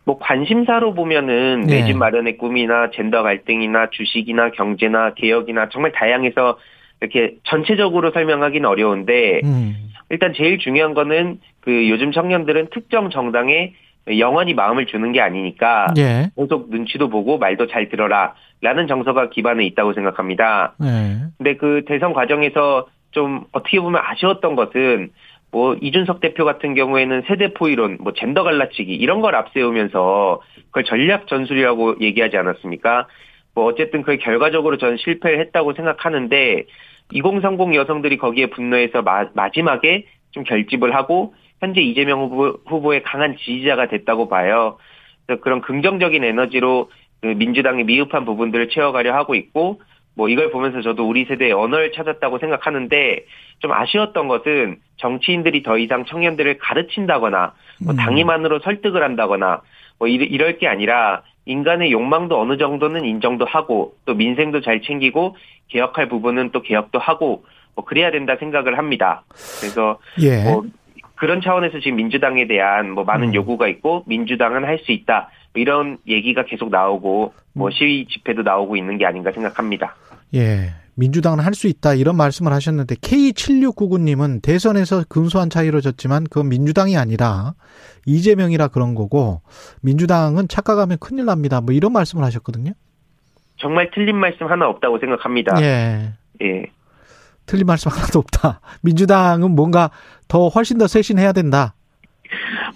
뭐 관심사로 보면은 네. 내집 마련의 꿈이나 젠더 갈등이나 주식이나 경제나 개혁이나 정말 다양해서 이렇게 전체적으로 설명하기는 어려운데 음. 일단 제일 중요한 거는 그 요즘 청년들은 특정 정당에 영원히 마음을 주는 게 아니니까 예. 계속 눈치도 보고 말도 잘 들어라 라는 정서가 기반에 있다고 생각합니다. 예. 근데 그 대선 과정에서 좀 어떻게 보면 아쉬웠던 것은 뭐 이준석 대표 같은 경우에는 세대포 이론, 뭐 젠더 갈라치기 이런 걸 앞세우면서 그걸 전략 전술이라고 얘기하지 않았습니까? 뭐 어쨌든 그 결과적으로 저는 실패를 했다고 생각하는데 2030 여성들이 거기에 분노해서 마, 마지막에 좀 결집을 하고 현재 이재명 후보, 후보의 강한 지지자가 됐다고 봐요. 그래서 그런 긍정적인 에너지로 그 민주당의 미흡한 부분들을 채워가려 하고 있고 뭐 이걸 보면서 저도 우리 세대의 언어를 찾았다고 생각하는데 좀 아쉬웠던 것은 정치인들이 더 이상 청년들을 가르친다거나 뭐 음. 당위만으로 설득을 한다거나 뭐 이럴 게 아니라 인간의 욕망도 어느 정도는 인정도 하고 또 민생도 잘 챙기고 개혁할 부분은 또 개혁도 하고 뭐 그래야 된다 생각을 합니다. 그래서 예. 뭐 그런 차원에서 지금 민주당에 대한 뭐 많은 음. 요구가 있고 민주당은 할 수 있다 뭐 이런 얘기가 계속 나오고 뭐 음. 시위 집회도 나오고 있는 게 아닌가 생각합니다. 예. 민주당은 할 수 있다 이런 말씀을 하셨는데 K7699님은 대선에서 근소한 차이로 졌지만 그건 민주당이 아니라 이재명이라 그런 거고 민주당은 착각하면 큰일 납니다. 뭐 이런 말씀을 하셨거든요. 정말 틀린 말씀 하나 없다고 생각합니다. 예. 예. 틀린 말씀 하나도 없다. 민주당은 뭔가 더 훨씬 더 쇄신해야 된다.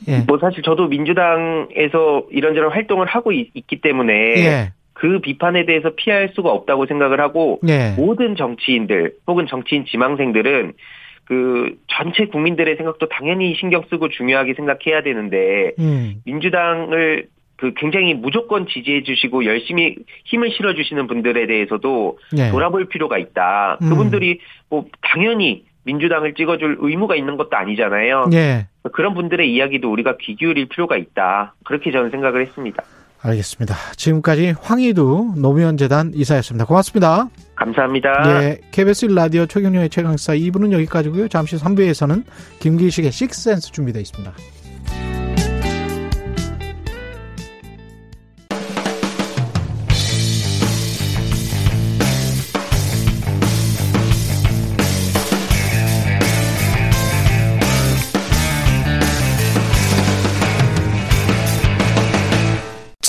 예. 뭐 사실 저도 민주당에서 이런저런 활동을 하고 있, 기 때문에 예. 그 비판에 대해서 피할 수가 없다고 생각을 하고 예. 모든 정치인들 혹은 정치인 지망생들은 그 전체 국민들의 생각도 당연히 신경 쓰고 중요하게 생각해야 되는데 음. 민주당을 그 굉장히 무조건 지지해 주시고 열심히 힘을 실어 주시는 분들에 대해서도 네. 돌아볼 필요가 있다. 음. 그분들이 뭐 당연히 민주당을 찍어줄 의무가 있는 것도 아니잖아요. 네. 그런 분들의 이야기도 우리가 귀 기울일 필요가 있다. 그렇게 저는 생각을 했습니다. 알겠습니다. 지금까지 황희두 노무현 재단 이사였습니다. 고맙습니다. 감사합니다. 네, KBS 라디오 최경영의 최강사 2부는 여기까지고요. 잠시 3부에서는 김기식의 식센스 준비되어 있습니다.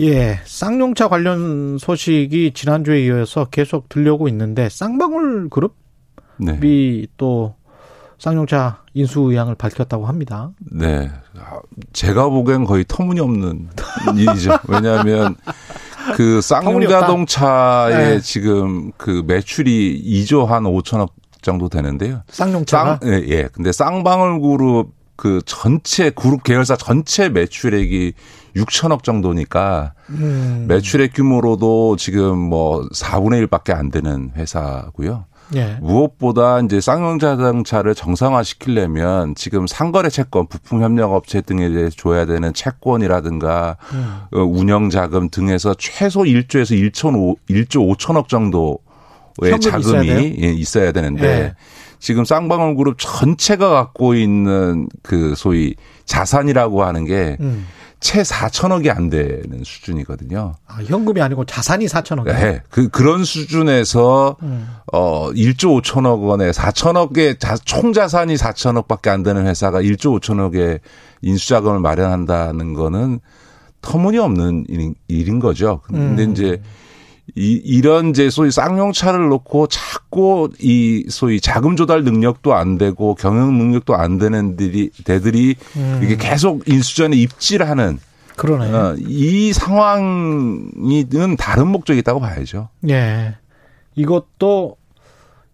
예, 쌍용차 관련 소식이 지난주에 이어서 계속 들려오고 있는데 쌍방울 그룹이 네. 또 쌍용차 인수 의향을 밝혔다고 합니다. 네. 제가 보기엔 거의 터무니없는 일이죠. 왜냐하면 그 쌍용자동차의 네. 지금 그 매출이 2조 한 5천억 정도 되는데요. 쌍용차가? 쌍, 예, 예. 근데 쌍방울 그룹 그 전체 그룹 계열사 전체 매출액이 6천억 정도니까 음. 매출액 규모로도 지금 뭐 4분의 1밖에 안 되는 회사고요. 예. 무엇보다 이제 쌍용 자동차를 정상화 시키려면 지금 상거래 채권, 부품 협력 업체 등에 대해 줘야 되는 채권이라든가 음. 운영 자금 등에서 최소 1조에서 1조 1조 5천억 정도의 자금이 있어야, 예, 있어야 되는데 예. 지금 쌍방울 그룹 전체가 갖고 있는 그 소위 자산이라고 하는 게 음. 채 4천억이 안 되는 수준이거든요. 아, 현금이 아니고 자산이 4천억이요? 네. 그, 그런 수준에서, 음. 어, 1조 5천억 원에 4천억의 자, 총 자산이 4천억 밖에 안 되는 회사가 1조 5천억의 인수자금을 마련한다는 거는 터무니없는 일인, 일인 거죠. 근데 음. 이제 이, 이런 이제 소위 쌍용차를 놓고 자꾸 이 소위 자금 조달 능력도 안 되고 경영 능력도 안 되는 들이 대들이 음. 이게 계속 인수전에 입질하는 그러네. 어, 이 상황이는 다른 목적이 있다고 봐야죠. 예. 이것도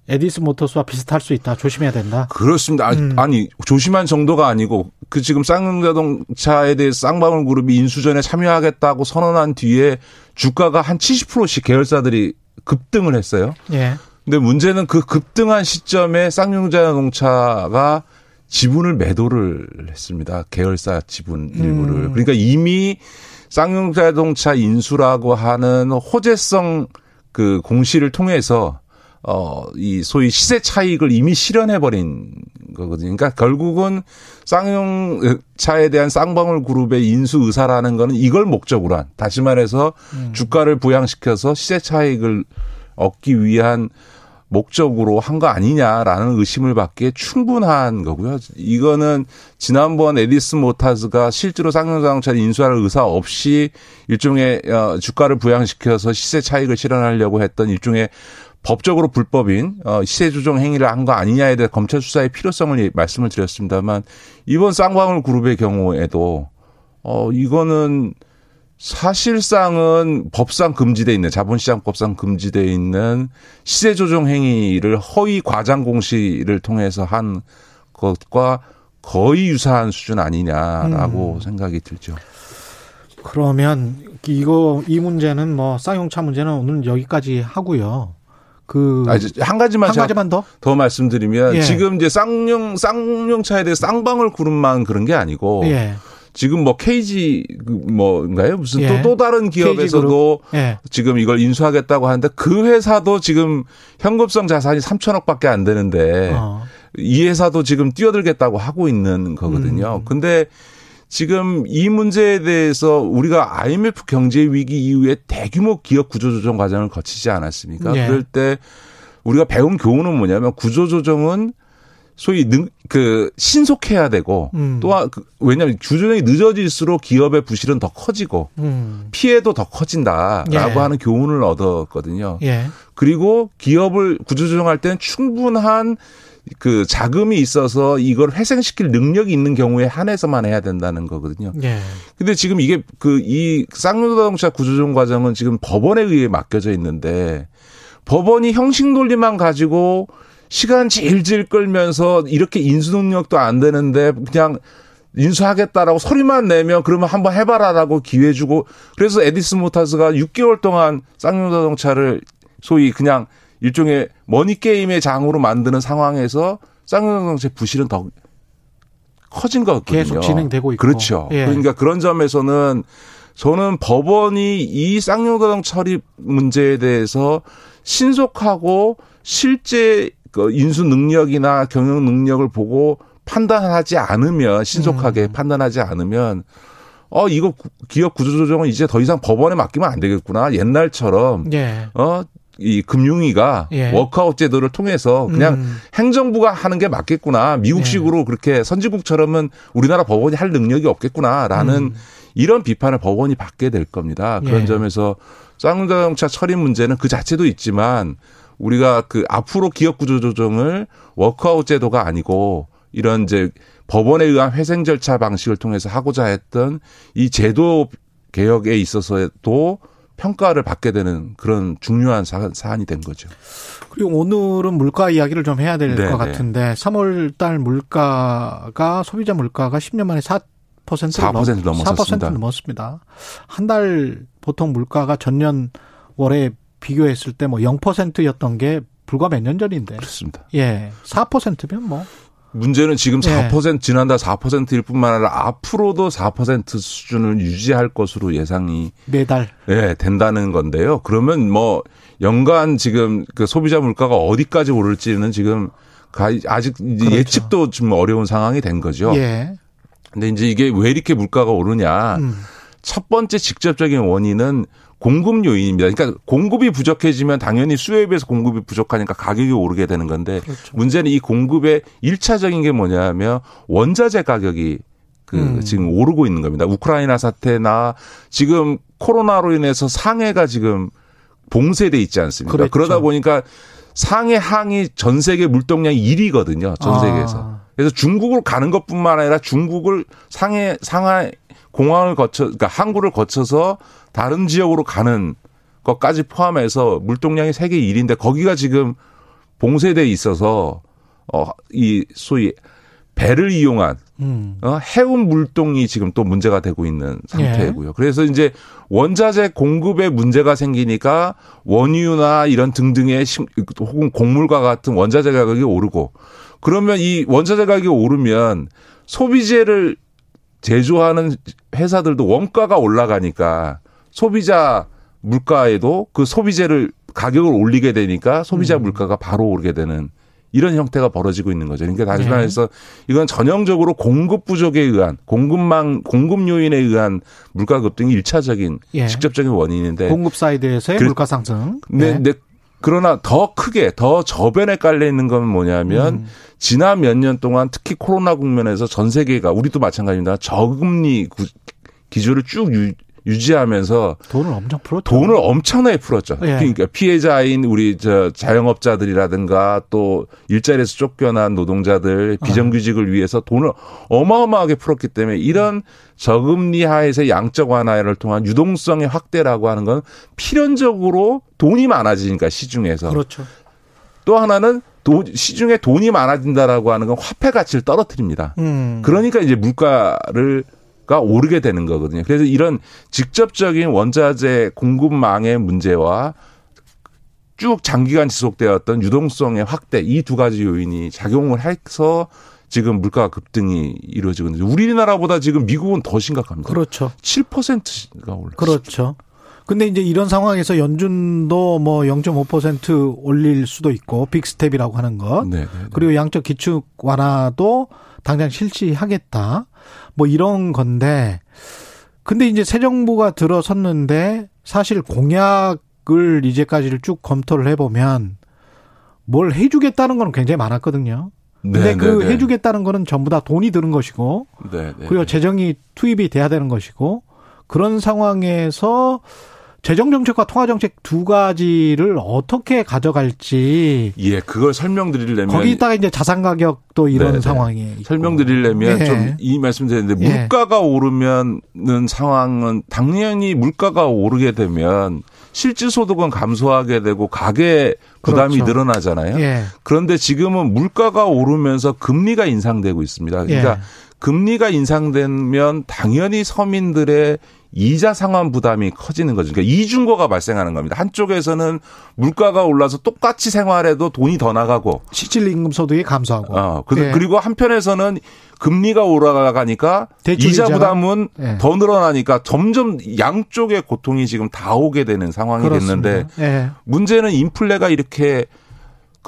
에디스 모터스와 비슷할 수 있다. 조심해야 된다. 그렇습니다. 음. 아니 조심한 정도가 아니고 그 지금 쌍용자동차에 대해 쌍방울 그룹이 인수전에 참여하겠다고 선언한 뒤에 주가가 한 70%씩 계열사들이 급등을 했어요. 예. 근데 문제는 그 급등한 시점에 쌍용자동차가 지분을 매도를 했습니다. 계열사 지분 일부를. 음. 그러니까 이미 쌍용자동차 인수라고 하는 호재성 그 공시를 통해서 어, 이 소위 시세 차익을 이미 실현해버린 거거든요. 그러니까 결국은 쌍용 차에 대한 쌍방울 그룹의 인수 의사라는 거는 이걸 목적으로 한, 다시 말해서 음. 주가를 부양시켜서 시세 차익을 얻기 위한 목적으로 한 거 아니냐라는 의심을 받기에 충분한 거고요. 이거는 지난번 에디슨 모터스가 실제로 쌍용자동차를 인수할 의사 없이 일종의 어, 주가를 부양시켜서 시세 차익을 실현하려고 했던 일종의 법적으로 불법인 어, 시세 조정 행위를 한 거 아니냐에 대해 검찰 수사의 필요성을 말씀을 드렸습니다만 이번 쌍방울 그룹의 경우에도 어 이거는 사실상은 법상 금지돼 있는 자본시장법상 금지돼 있는 시세 조정 행위를 허위 과장 공시를 통해서 한 것과 거의 유사한 수준 아니냐라고 음. 생각이 들죠. 그러면 이거 이 문제는 뭐 쌍용차 문제는 오늘 여기까지 하고요. 그한 가지만 한 가지만 더? 더 말씀드리면 예. 지금 이제 쌍용 쌍용차에 대해 쌍방울 그룹만 그런 게 아니고 예. 지금 뭐 KG 그 뭐인가요? 무슨 예. 또, 또 다른 기업에서도 예. 지금 이걸 인수하겠다고 하는데 그 회사도 지금 현금성 자산이 3천억밖에 안 되는데 어. 이 회사도 지금 뛰어들겠다고 하고 있는 거거든요. 음. 근데 지금 이 문제에 대해서 우리가 IMF 경제 위기 이후에 대규모 기업 구조조정 과정을 거치지 않았습니까? 네. 그럴 때 우리가 배운 교훈은 뭐냐면 구조조정은 소위 능, 그 신속해야 되고 음. 또한 그, 왜냐하면 구조조정이 늦어질수록 기업의 부실은 더 커지고 음. 피해도 더 커진다라고 예. 하는 교훈을 얻었거든요. 예. 그리고 기업을 구조조정할 때는 충분한 그 자금이 있어서 이걸 회생시킬 능력이 있는 경우에 한해서만 해야 된다는 거거든요. 예. 근데 지금 이게 그 이 쌍용자동차 구조조정 과정은 지금 법원에 의해 맡겨져 있는데 법원이 형식 논리만 가지고 시간 질질 끌면서 이렇게 인수 능력도 안 되는데 그냥 인수하겠다라고 소리만 내면 그러면 한번 해봐라라고 기회 주고 그래서 에디슨 모터스가 6개월 동안 쌍용자동차를 소위 그냥 일종의 머니 게임의 장으로 만드는 상황에서 쌍용자동차 부실은 더 커진 거거든요. 계속 진행되고 있고. 그렇죠. 예. 그러니까 그런 점에서는 저는 법원이 이 쌍용자동차 처리 문제에 대해서 신속하고 실제 그 인수 능력이나 경영 능력을 보고 판단하지 않으면 신속하게 음. 판단하지 않으면 어 이거 기업 구조조정은 이제 더 이상 법원에 맡기면 안 되겠구나 옛날처럼 예. 어 이 금융위가 예. 워크아웃 제도를 통해서 그냥 음. 행정부가 하는 게 맞겠구나. 미국식으로 예. 그렇게 선진국처럼은 우리나라 법원이 할 능력이 없겠구나라는 음. 이런 비판을 법원이 받게 될 겁니다. 그런 예. 점에서 쌍용자동차 처리 문제는 그 자체도 있지만 우리가 그 앞으로 기업 구조 조정을 워크아웃 제도가 아니고 이런 이제 법원에 의한 회생 절차 방식을 통해서 하고자 했던 이 제도 개혁에 있어서도 평가를 받게 되는 그런 중요한 사안이 된 거죠. 그리고 오늘은 물가 이야기를 좀 해야 될것 네, 네. 같은데 3월 달 물가가 소비자 물가가 10년 만에 4%를 4% 넘었습니다. 4% 넘었습니다. 한 달 보통 물가가 전년 월에 비교했을 때 뭐 0%였던 게 불과 몇 년 전인데. 그렇습니다. 예. 4%면 뭐 문제는 지금 4% 네. 지난달 4%일 뿐만 아니라 앞으로도 4% 수준을 유지할 것으로 예상이 매달 예, 된다는 건데요. 그러면 뭐 연간 지금 그 소비자 물가가 어디까지 오를지는 지금 아직 그렇죠. 예측도 좀 어려운 상황이 된 거죠. 예. 근데 이제 이게 왜 이렇게 물가가 오르냐? 음. 첫 번째 직접적인 원인은 공급 요인입니다. 그러니까 공급이 부족해지면 당연히 수요에 비해서 공급이 부족하니까 가격이 오르게 되는 건데 그렇죠. 문제는 이 공급의 일차적인게 뭐냐면 원자재 가격이 그 음. 지금 오르고 있는 겁니다. 우크라이나 사태나 지금 코로나로 인해서 상해가 지금 봉쇄돼 있지 않습니까? 그렇죠. 그러다 보니까 상해 항이 전 세계 물동량이 1위거든요. 전 아. 세계에서. 아. 그래서 중국으로 가는 것뿐만 아니라 중국을 상해 상하이 공항을 거쳐 그러니까 항구를 거쳐서 다른 지역으로 가는 것까지 포함해서 물동량이 세계 1위인데 거기가 지금 봉쇄돼 있어서 어이 소위 배를 이용한 음. 어, 해운 물동이 지금 또 문제가 되고 있는 상태고요. 예. 그래서 이제 원자재 공급에 문제가 생기니까 원유나 이런 등등의 혹은 곡물과 같은 원자재 가격이 오르고 그러면 이 원자재 가격이 오르면 소비재를 제조하는 회사들도 원가가 올라가니까 소비자 물가에도 그 소비재를 가격을 올리게 되니까 소비자 음. 물가가 바로 오르게 되는 이런 형태가 벌어지고 있는 거죠. 그러니까 다시 네. 말해서 이건 전형적으로 공급 부족에 의한 공급망 공급 요인에 의한 물가 급등이 일차적인 예. 직접적인 원인인데 공급 사이드에서의 그, 물가 상승. 네, 네. 네. 그러나 더 크게 더 저변에 깔려 있는 건 뭐냐면 음. 지난 몇 년 동안 특히 코로나 국면에서 전 세계가 우리도 마찬가지입니다. 저금리 기조를 쭉 유, 유지하면서 돈을 엄청 풀었죠. 돈을 엄청나게 풀었죠. 예. 그러니까 피해자인 우리 저 자영업자들이라든가 또 일자리에서 쫓겨난 노동자들 비정규직을 위해서 돈을 어마어마하게 풀었기 때문에 이런 저금리 하에서 양적 완화를 통한 유동성의 확대라고 하는 건 필연적으로 돈이 많아지니까 시중에서. 그렇죠. 또 하나는 돈, 시중에 돈이 많아진다라고 하는 건 화폐 가치를 떨어뜨립니다. 음. 그러니까 이제 물가를 가 오르게 되는 거거든요. 그래서 이런 직접적인 원자재 공급망의 문제와 쭉 장기간 지속되었던 유동성의 확대 이 두 가지 요인이 작용을 해서 지금 물가 급등이 이루어지고 있는데 우리나라보다 지금 미국은 더 심각합니다. 그렇죠. 7%가 올랐어요. 그렇죠. 근데 이제 이런 상황에서 연준도 뭐 0.5% 올릴 수도 있고 빅스텝이라고 하는 것. 네네네. 네, 네. 그리고 양적 기축 완화도 당장 실시하겠다. 뭐 이런 건데 근데 이제 새 정부가 들어섰는데 사실 공약을 이제까지를 쭉 검토를 해보면 뭘 해주겠다는 거는 굉장히 많았거든요. 근데 네, 그 네, 네. 해주겠다는 거는 전부 다 돈이 드는 것이고 네, 네 그리고 네. 재정이 투입이 돼야 되는 것이고 그런 상황에서 재정 정책과 통화 정책 두 가지를 어떻게 가져갈지. 예, 그걸 설명드리려면. 거기다가 이제 자산 가격도 이런 네네. 상황이. 설명드리려면 네. 좀이 말씀 드렸는데 예. 물가가 오르면은 상황은 당연히 물가가 오르게 되면 실질 소득은 감소하게 되고 가계 부담이 그렇죠. 늘어나잖아요. 예. 그런데 지금은 물가가 오르면서 금리가 인상되고 있습니다. 그러니까 예. 금리가 인상되면 당연히 서민들의 이자 상환 부담이 커지는 거죠. 그러니까 이중고가 발생하는 겁니다. 한쪽에서는 물가가 올라서 똑같이 생활해도 돈이 더 나가고 실질 임금 소득이 감소하고. 어, 네. 그리고 한편에서는 금리가 올라가니까 이자 부담은 네. 더 늘어나니까 점점 양쪽의 고통이 지금 다 오게 되는 상황이 그렇습니다. 됐는데 네. 문제는 인플레가 이렇게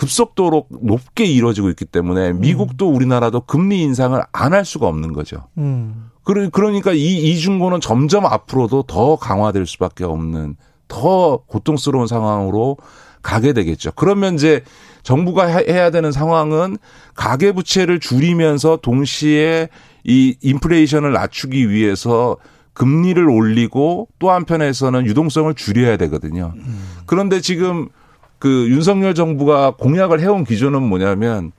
급속도로 높게 이루어지고 있기 때문에 미국도 우리나라도 금리 인상을 안 할 수가 없는 거죠. 음. 그러니까 이 이중고는 점점 앞으로도 더 강화될 수밖에 없는 더 고통스러운 상황으로 가게 되겠죠. 그러면 이제 정부가 해야 되는 상황은 가계 부채를 줄이면서 동시에 이 인플레이션을 낮추기 위해서 금리를 올리고 또 한편에서는 유동성을 줄여야 되거든요. 그런데 지금 그 윤석열 정부가 공약을 해온 기조는 뭐냐면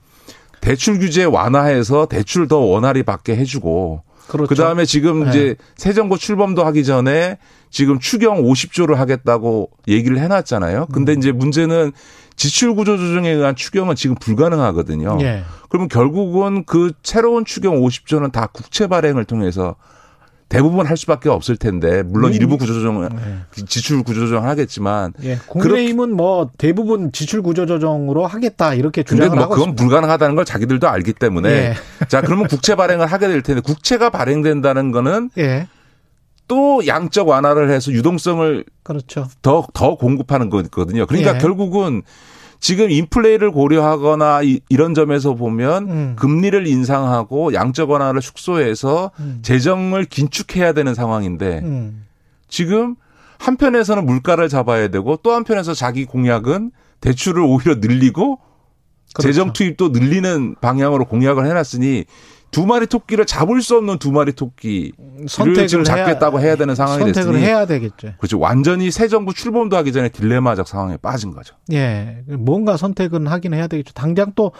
대출 규제 완화해서 대출 더 원활히 받게 해주고 그렇죠. 그다음에 지금 네. 이제 새 정부 출범도 하기 전에 지금 추경 50조를 하겠다고 얘기를 해놨잖아요. 근데 음. 이제 문제는 지출 구조 조정에 의한 추경은 지금 불가능하거든요. 예. 그러면 결국은 그 새로운 추경 50조는 다 국채 발행을 통해서 대부분 할 수밖에 없을 텐데 물론 음. 일부 구조조정 네. 지출 구조조정 하겠지만 예. 국민의힘은 뭐 대부분 지출 구조조정으로 하겠다 이렇게 주장을 뭐 하고 그건 있습니다. 불가능하다는 걸 자기들도 알기 때문에 예. 자 그러면 국채 발행을 하게 될 텐데 국채가 발행된다는 거는 예. 또 양적 완화를 해서 유동성을 그렇죠. 더 더 공급하는 거거든요. 그러니까 예. 결국은 지금 인플레이를 고려하거나 이, 런 점에서 보면 음. 금리를 인상하고 양적 완화를 축소해서 음. 재정을 긴축해야 되는 상황인데 음. 지금 한편에서는 물가를 잡아야 되고 또 한편에서 자기 공약은 대출을 오히려 늘리고 그렇죠. 재정 투입도 늘리는 방향으로 공약을 해놨으니 두 마리 토끼를 잡을 수 없는 두 마리 토끼 선택을 지금 잡겠다고 해야, 해야 되는 상황이 선택을 됐으니 해야 되겠죠. 그렇죠. 완전히 새 정부 출범도 하기 전에 딜레마적 상황에 빠진 거죠. 예, 뭔가 선택은 하긴 해야 되겠죠. 당장 또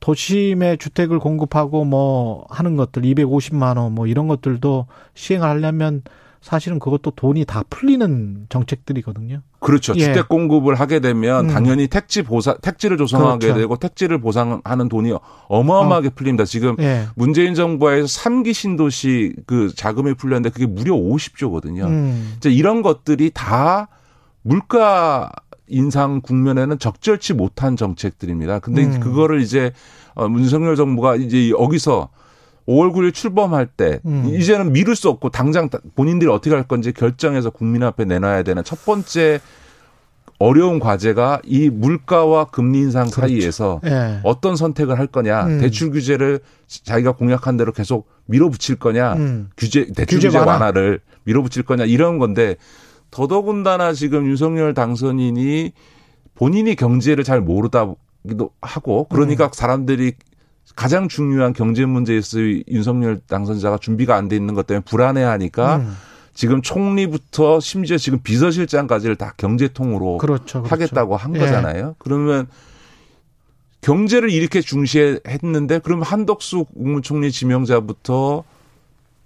도심에 주택을 공급하고 뭐 하는 것들 250만 원 뭐 이런 것들도 시행을 하려면 사실은 그것도 돈이 다 풀리는 정책들이거든요. 그렇죠. 예. 주택 공급을 하게 되면 음. 당연히 택지 보상, 택지를 조성하게 그렇죠. 되고 택지를 보상하는 돈이 어마어마하게 어. 풀립니다. 지금 예. 문재인 정부에서 3기 신도시 그 자금이 풀렸는데 그게 무려 50조거든요. 음. 이제 이런 것들이 다 물가 인상 국면에는 적절치 못한 정책들입니다. 근데 음. 그거를 이제 어, 문석열 정부가 이제 여기서 5월 9일 출범할 때 음. 이제는 미룰 수 없고 당장 본인들이 어떻게 할 건지 결정해서 국민 앞에 내놔야 되는 첫 번째 어려운 과제가 이 물가와 금리 인상 그렇죠. 사이에서 예. 어떤 선택을 할 거냐 음. 대출 규제를 자기가 공약한 대로 계속 밀어붙일 거냐 음. 규제 대출 규제, 규제 완화. 를 밀어붙일 거냐 이런 건데 더더군다나 지금 윤석열 당선인이 본인이 경제를 잘 모르다 기도 하고 그러니까 음. 사람들이 가장 중요한 경제 문제에서 윤석열 당선자가 준비가 안 돼 있는 것 때문에 불안해하니까 음. 지금 총리부터 심지어 지금 비서실장까지를 다 경제통으로 그렇죠, 그렇죠. 하겠다고 한 예. 거잖아요. 그러면 경제를 이렇게 중시했는데 그러면 한덕수 국무총리 지명자부터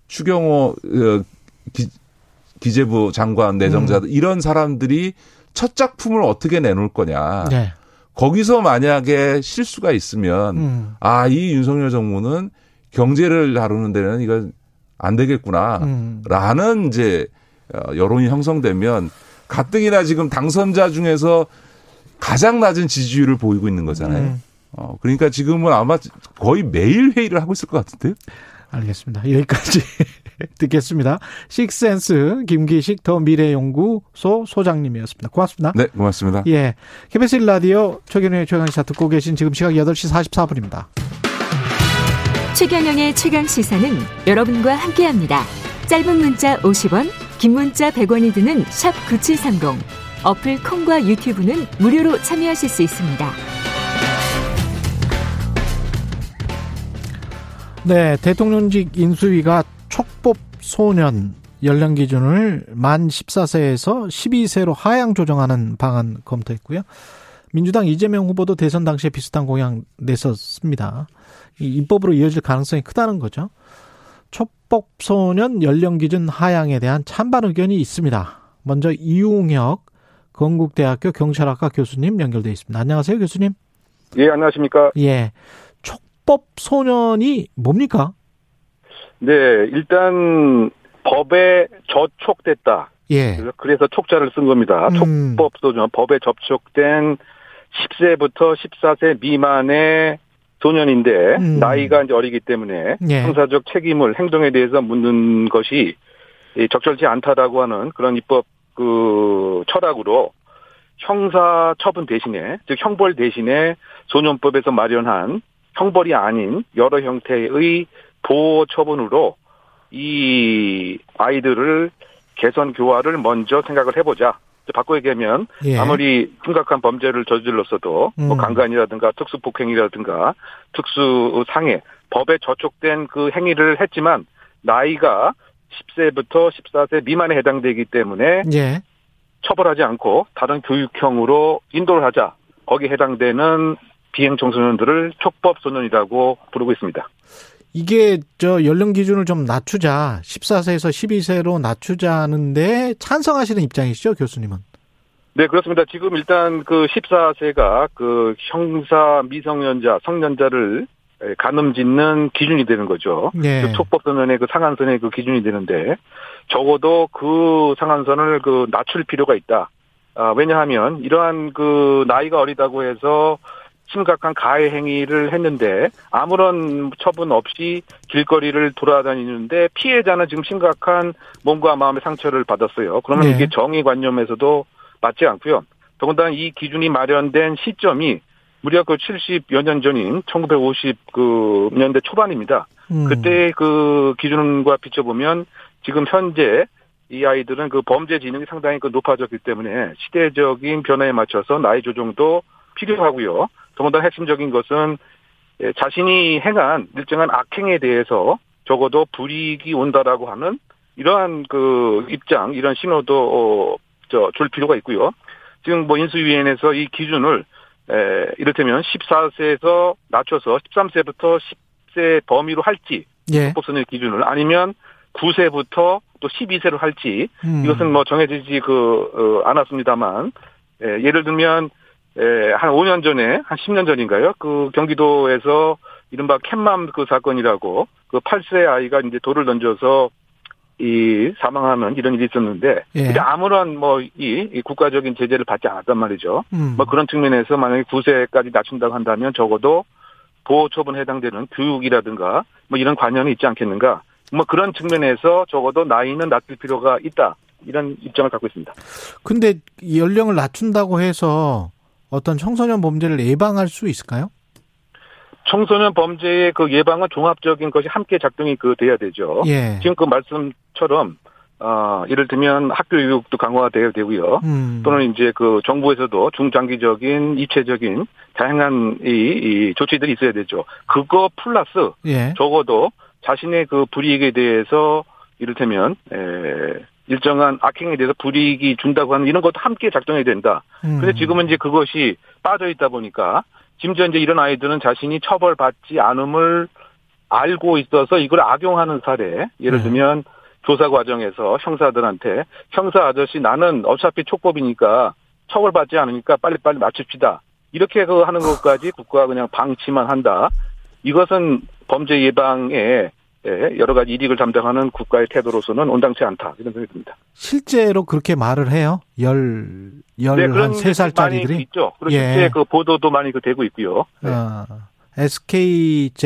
추경호 어, 기, 재부 장관 내정자들 음. 이런 사람들이 첫 작품을 어떻게 내놓을 거냐. 네. 거기서 만약에 실수가 있으면 음. 아이 윤석열 정부는 경제를 다루는 데는 이거 안 되겠구나라는 음. 이제 어, 여론이 형성되면 가뜩이나 지금 당선자 중에서 가장 낮은 지지율을 보이고 있는 거잖아요. 음. 어, 그러니까 지금은 아마 거의 매일 회의를 하고 있을 것 같은데요. 알겠습니다. 여기까지 듣겠습니다. 식센스 김기식 더 미래연구소 소장님이었습니다. 고맙습니다. 네, 고맙습니다. 예. KBS 라디오 최경영의 최강시사 듣고 계신 지금 시각 8시 44분입니다. 최경영의 최강시사는 여러분과 함께합니다. 짧은 문자 50원, 긴 문자 100원이 드는 샵 9730. 어플 콩과 유튜브는 무료로 참여하실 수 있습니다. 네, 대통령직 인수위가 촉법 소년 연령 기준을 만 14세에서 12세로 하향 조정하는 방안 검토했고요. 민주당 이재명 후보도 대선 당시에 비슷한 공약 냈었습니다. 이 입법으로 이어질 가능성이 크다는 거죠. 촉법 소년 연령 기준 하향에 대한 찬반 의견이 있습니다. 먼저 이웅혁 건국대학교 경찰학과 교수님 연결돼 있습니다. 안녕하세요, 교수님. 예, 안녕하십니까? 예. 합법 소년이 뭡니까? 네, 일단 법에 저촉됐다. 예. 그래서 촉자를 쓴 겁니다. 음. 촉법 소년 법에 접촉된 10세부터 14세 미만의 소년인데 음. 나이가 이제 어리기 때문에 예. 형사적 책임을 행동에 대해서 묻는 것이 적절치 않다라고 하는 그런 입법 그 철학으로 형사 처분 대신에 즉 형벌 대신에 소년법에서 마련한 형벌이 아닌 여러 형태의 보호 처분으로 이 아이들을 개선 교화를 먼저 생각을 해보자. 바꿔 얘기하면 예. 아무리 심각한 범죄를 저질렀어도 뭐 음. 뭐 강간이라든가 특수 폭행이라든가 특수 상해 법에 저촉된 그 행위를 했지만 나이가 10세부터 14세 미만에 해당되기 때문에 예. 처벌하지 않고 다른 교육형으로 인도를 하자. 거기에 해당되는 비행 청소년들을 촉법 소년이라고 부르고 있습니다. 이게 저 연령 기준을 좀 낮추자 14세에서 12세로 낮추자는데 찬성하시는 입장이시죠, 교수님은? 네, 그렇습니다. 지금 일단 그 14세가 그 형사 미성년자, 성년자를 가늠짓는 기준이 되는 거죠. 네. 그 촉법소년의 그 상한선의 그 기준이 되는데 적어도 그 상한선을 그 낮출 필요가 있다. 아, 왜냐하면 이러한 그 나이가 어리다고 해서 심각한 가해 행위를 했는데 아무런 처분 없이 길거리를 돌아다니는데 피해자는 지금 심각한 몸과 마음의 상처를 받았어요. 그러면 네. 이게 정의관념에서도 맞지 않고요. 더군다나 이 기준이 마련된 시점이 무려 그 70여 년 전인 1950그 초반입니다. 음. 그때 그 기준과 비춰보면 지금 현재 이 아이들은 그 범죄 지능이 상당히 그 높아졌기 때문에 시대적인 변화에 맞춰서 나이 조정도 필요하고요. 더군다나 핵심적인 것은 예, 자신이 행한 일정한 악행에 대해서 적어도 불이익이 온다라고 하는 이러한 그 입장, 이런 신호도 어, 저줄 필요가 있고요. 지금 뭐 인수위원회에서 이 기준을 에, 이를테면 14세에서 낮춰서 13세부터 10세 범위로 할지 예. 헌법선의 기준을 아니면 9세부터 또 12세로 할지 음. 이것은 뭐 정해지지 그 어, 않았습니다만 에, 예를 들면 에, 한 5년 전에 한 10년 전인가요? 그 경기도에서 이른바 캣맘 그 사건이라고 그 8세 아이가 이제 돌을 던져서 이 사망하는 이런 일이 있었는데 예. 아무런 뭐이 이 국가적인 제재를 받지 않았단 말이죠. 음. 뭐 그런 측면에서 만약에 9세까지 낮춘다고 한다면 적어도 보호 처분에 해당되는 교육이라든가 뭐 이런 관념이 있지 않겠는가. 뭐 그런 측면에서 적어도 나이는 낮출 필요가 있다. 이런 입장을 갖고 있습니다. 근데 연령을 낮춘다고 해서 어떤 청소년 범죄를 예방할 수 있을까요? 청소년 범죄의 그 예방은 종합적인 것이 함께 작동이 그 돼야 되죠. 예. 지금 그 말씀처럼 어, 예를 들면 학교 교육도 강화가 돼야 되고요. 음. 또는 이제 그 정부에서도 중장기적인 입체적인 다양한 이, 이 조치들이 있어야 되죠. 그거 플러스 예. 적어도 자신의 그 불이익에 대해서 이를테면 에, 일정한 악행에 대해서 불이익이 준다고 하는 이런 것도 함께 작동해야 된다. 음. 근데 지금은 이제 그것이 빠져 있다 보니까 심지어 이제 이런 아이들은 자신이 처벌받지 않음을 알고 있어서 이걸 악용하는 사례. 예를 네. 들면 네. 조사 과정에서 형사들한테 형사 아저씨 나는 어차피 촉법이니까 처벌받지 않으니까 빨리빨리 맞춥시다. 이렇게 그 하는 것까지 국가가 그냥 방치만 한다. 이것은 범죄 예방에 여러 가지 이익을 담당하는 국가의 태도로서는 온당치 않다 이런 생각이 듭니다. 실제로 그렇게 말을 해요? 열, 열한 네, 살짜리들이 있죠. 그리고 예. 실제 그 보도도 많이 그 되고 있고요. 네. 아, SKJCGE님이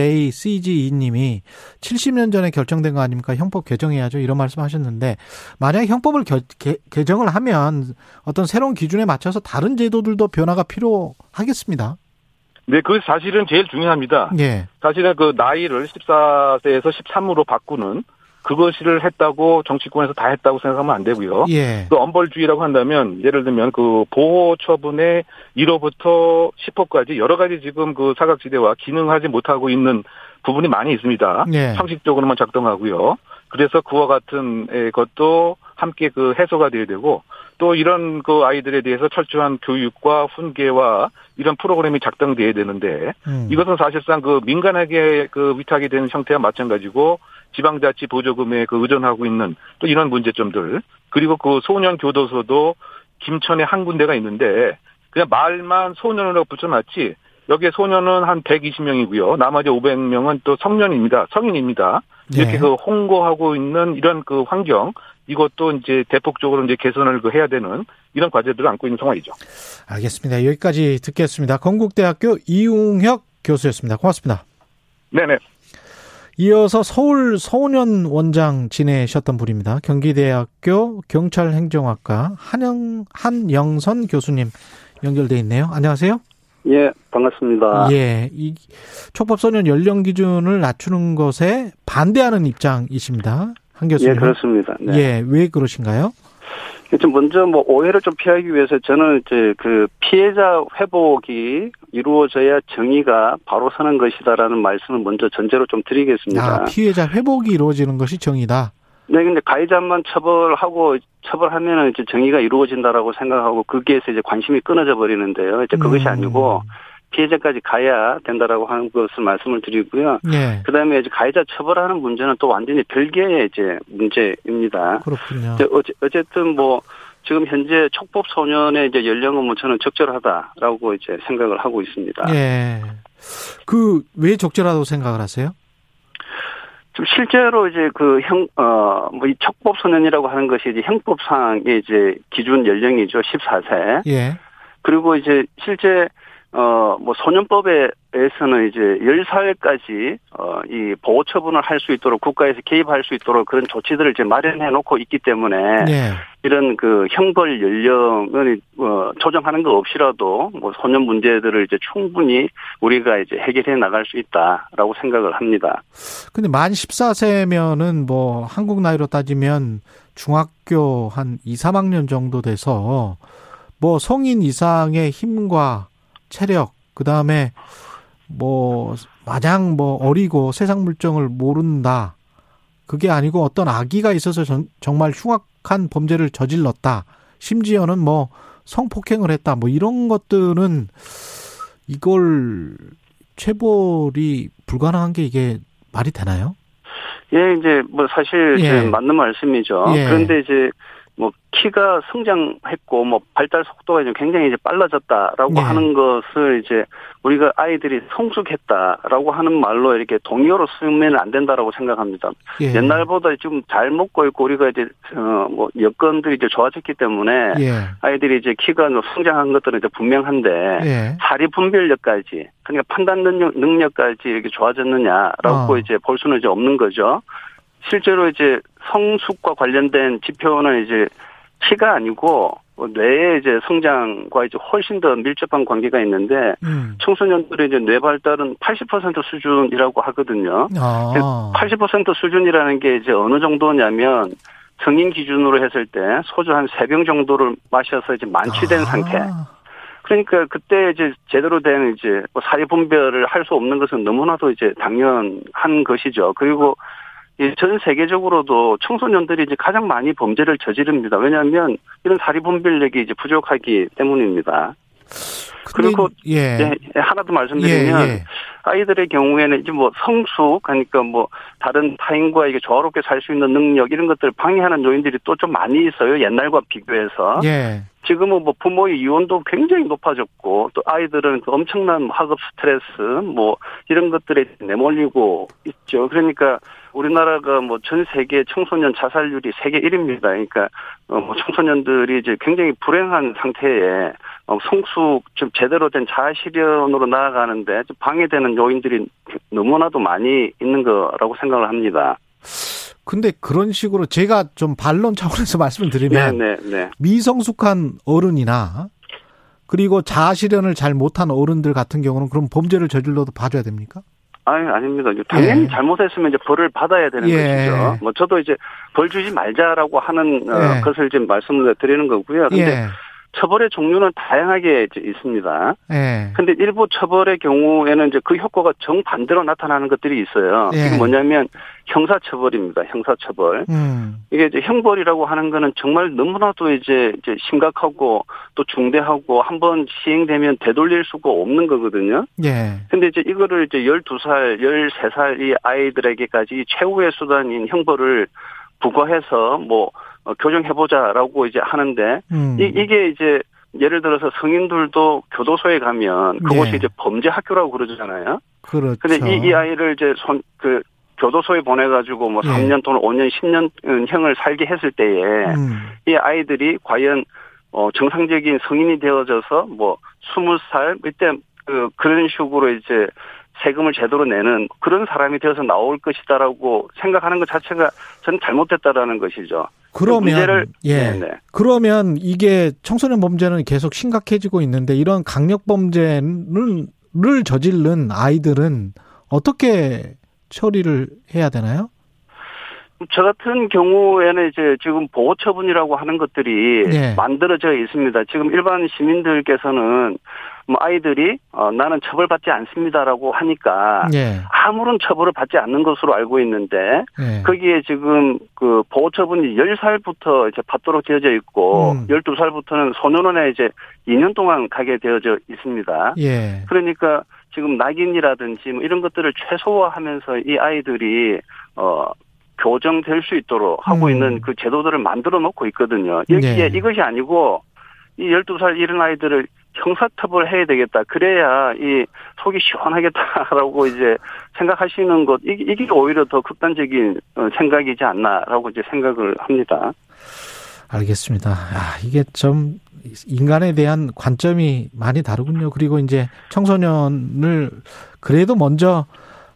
70년 전에 결정된 거 아닙니까? 형법 개정해야죠. 이런 말씀 하셨는데, 만약 형법을 겨, 개, 개정을 하면 어떤 새로운 기준에 맞춰서 다른 제도들도 변화가 필요하겠습니다. 네, 그 사실은 제일 중요합니다. 예. 사실은 그 나이를 14세에서 13으로 바꾸는 그것을 했다고 정치권에서 다 했다고 생각하면 안 되고요. 예. 그 엄벌주의라고 한다면 예를 들면 그 보호 처분의 1호부터 10호까지 여러 가지 지금 그 사각지대와 기능하지 못하고 있는 부분이 많이 있습니다. 예. 상식적으로만 작동하고요. 그래서 그와 같은 것도 함께 그 해소가 돼야 되고 또 이런 그 아이들에 대해서 철저한 교육과 훈계와 이런 프로그램이 작동돼야 되는데 음. 이것은 사실상 그 민간에게 그 위탁이 되는 형태와 마찬가지고 지방자치 보조금에 그 의존하고 있는 또 이런 문제점들 그리고 그 소년 교도소도 김천에 한 군데가 있는데 그냥 말만 소년으로 붙여놨지 여기에 소년은 한 120명이고요. 나머지 500명은 또 성년입니다. 성인입니다. 이렇게 네. 그 홍보하고 있는 이런 그 환경 이것도 이제 대폭적으로 이제 개선을 그 해야 되는 이런 과제들을 안고 있는 상황이죠. 알겠습니다. 여기까지 듣겠습니다. 건국대학교 이웅혁 교수였습니다. 고맙습니다. 네네. 이어서 서울 서훈현 원장 지내셨던 분입니다. 경기대학교 경찰행정학과 한영 한영선 교수님 연결돼 있네요. 안녕하세요. 예, 반갑습니다. 예, 이 촉법소년 연령 기준을 낮추는 것에 반대하는 입장이십니다. 한 교수님. 예, 그렇습니다. 네. 예, 왜 그러신가요? 좀 먼저 뭐 오해를 좀 피하기 위해서 저는 이제 그 피해자 회복이 이루어져야 정의가 바로 서는 것이다라는 말씀을 먼저 전제로 좀 드리겠습니다. 아, 피해자 회복이 이루어지는 것이 정의다. 네, 근데 가해자만 처벌하고 처벌하면은 이제 정의가 이루어진다라고 생각하고 거기에서 이제 관심이 끊어져 버리는데요. 이제 그것이 음. 아니고 피해자까지 가야 된다라고 하는 것을 말씀을 드리고요. 네. 그다음에 이제 가해자 처벌하는 문제는 또 완전히 별개의 이제 문제입니다. 그렇군요. 어쨌든 뭐 지금 현재 촉법 소년의 이제 연령은 뭐 저는 적절하다라고 이제 생각을 하고 있습니다. 예. 그왜 적절하다고 생각을 하세요? 좀 실제로 이제 그 형, 어, 뭐이 촉법 소년이라고 하는 것이 이제 형법상의 이제 기준 연령이죠. 14세. 예. 그리고 이제 실제 어, 뭐, 소년법에서는 이제 10살까지, 어, 이 보호 처분을 할 수 있도록 국가에서 개입할 수 있도록 그런 조치들을 이제 마련해 놓고 있기 때문에. 네. 이런 그 형벌 연령을, 어, 조정하는 거 없이라도 뭐 소년 문제들을 이제 충분히 우리가 이제 해결해 나갈 수 있다라고 생각을 합니다. 근데 만 14세면은 뭐 한국 나이로 따지면 중학교 한 2, 3학년 정도 돼서 뭐 성인 이상의 힘과 체력, 그 다음에 뭐 마냥 뭐 어리고 세상 물정을 모른다. 그게 아니고 어떤 아기가 있어서 전, 정말 흉악한 범죄를 저질렀다. 심지어는 뭐 성폭행을 했다. 뭐 이런 것들은 이걸 체벌이 불가능한 게 이게 말이 되나요? 예, 이제 뭐 사실 예. 맞는 말씀이죠. 예. 그런데 이제 뭐 키가 성장했고 뭐 발달 속도가 좀 굉장히 이제 빨라졌다라고 네. 하는 것을 이제 우리가 아이들이 성숙했다라고 하는 말로 이렇게 동의어로 쓰면 안 된다라고 생각합니다. 예. 옛날보다 좀 잘 먹고 있고 우리가 이제 어뭐 여건들이 이제 좋아졌기 때문에 예. 아이들이 이제 키가 성장한 것들은 이제 분명한데 예. 사리 분별력까지 그러니까 판단 능력 능력까지 이렇게 좋아졌느냐라고 어. 이제 볼 수는 이제 없는 거죠. 실제로 이제 성숙과 관련된 지표는 이제 키가 아니고 뇌의 이제 성장과 이제 훨씬 더 밀접한 관계가 있는데 음. 청소년들의 이제 뇌 발달은 80% 수준이라고 하거든요. 아. 80% 수준이라는 게 이제 어느 정도냐면 성인 기준으로 했을 때 소주 한 세 병 정도를 마셔서 이제 만취된 아. 상태. 그러니까 그때 이제 제대로 된 이제 뭐 사회 분별을 할 수 없는 것은 너무나도 이제 당연한 것이죠. 그리고 전 세계적으로도 청소년들이 이제 가장 많이 범죄를 저지릅니다. 왜냐하면 이런 사리 분별력이 이제 부족하기 때문입니다. 그리고 예. 예. 하나 더 말씀드리면 예, 예. 아이들의 경우에는 이제 뭐 성숙 그러니까 뭐 다른 타인과 이게 조화롭게 살 수 있는 능력 이런 것들을 방해하는 요인들이 또 좀 많이 있어요 옛날과 비교해서 예. 지금은 뭐 부모의 이혼도 굉장히 높아졌고 또 아이들은 그 엄청난 학업 스트레스 뭐 이런 것들에 내몰리고 있죠 그러니까 우리나라가 뭐 전 세계 청소년 자살률이 세계 1위입니다. 그러니까 어뭐 청소년들이 이제 굉장히 불행한 상태에 어 성숙 좀 제대로 된 자아 실현으로 나아가는데 좀 방해되는 요인들이 너무나도 많이 있는 거라고 생각을 합니다. 근데 그런 식으로 제가 좀 반론 차원에서 말씀을 드리면 네, 네, 네. 미성숙한 어른이나 그리고 자아 실현을 잘 못한 어른들 같은 경우는 그럼 범죄를 저질러도 봐줘야 됩니까? 아니, 아닙니다. 당연히 예. 잘못했으면 이제 벌을 받아야 되는 예. 것이죠. 뭐 저도 이제 벌 주지 말자라고 하는 어, 예. 것을 지금 말씀을 드리는 거고요. 근데 예. 처벌의 종류는 다양하게 있습니다. 예. 근데 일부 처벌의 경우에는 이제 그 효과가 정반대로 나타나는 것들이 있어요. 예. 이게 뭐냐면 형사처벌입니다. 형사처벌. 음. 이게 이제 형벌이라고 하는 거는 정말 너무나도 이제 이제 심각하고 또 중대하고 한 번 시행되면 되돌릴 수가 없는 거거든요. 예. 근데 이제 이거를 이제 12살, 13살 이 아이들에게까지 최후의 수단인 형벌을 부과해서 뭐 어, 교정해보자라고 이제 하는데 음. 이, 이게 이제 예를 들어서 성인들도 교도소에 가면 그곳이 네. 이제 범죄 학교라고 그러잖아요. 그렇죠. 근데 이, 이 아이를 이제 손, 그, 교도소에 보내가지고 뭐 예. 3년 또는 5년, 10년 형을 살게 했을 때에 음. 이 아이들이 과연 어, 정상적인 성인이 되어져서 뭐 20살, 이때 그, 그런 식으로 이제 세금을 제대로 내는 그런 사람이 되어서 나올 것이다라고 생각하는 것 자체가 저는 잘못됐다라는 것이죠. 그러면 예. 네네. 그러면 이게 청소년 범죄는 계속 심각해지고 있는데 이런 강력 범죄를 저지른 아이들은 어떻게 처리를 해야 되나요? 저 같은 경우에는 이제 지금 보호 처분이라고 하는 것들이 네. 만들어져 있습니다. 지금 일반 시민들께서는 뭐 아이들이 어 나는 처벌받지 않습니다라고 하니까 네. 아무런 처벌을 받지 않는 것으로 알고 있는데 네. 거기에 지금 그 보호 처분이 10살부터 이제 받도록 되어져 있고 음. 12살부터는 소년원에 이제 2년 동안 가게 되어져 있습니다. 예. 그러니까 지금 낙인이라든지 뭐 이런 것들을 최소화하면서 이 아이들이 어 교정될 수 있도록 하고 음. 있는 그 제도들을 만들어 놓고 있거든요. 여기에 네. 이것이 아니고 이 12살 이런 아이들을 형사처벌 해야 되겠다. 그래야 이 속이 시원하겠다라고 이제 생각하시는 것, 이게, 이게 오히려 더 극단적인 어, 생각이지 않나라고 이제 생각을 합니다. 알겠습니다. 아, 이게 좀 인간에 대한 관점이 많이 다르군요. 그리고 이제 청소년을 그래도 먼저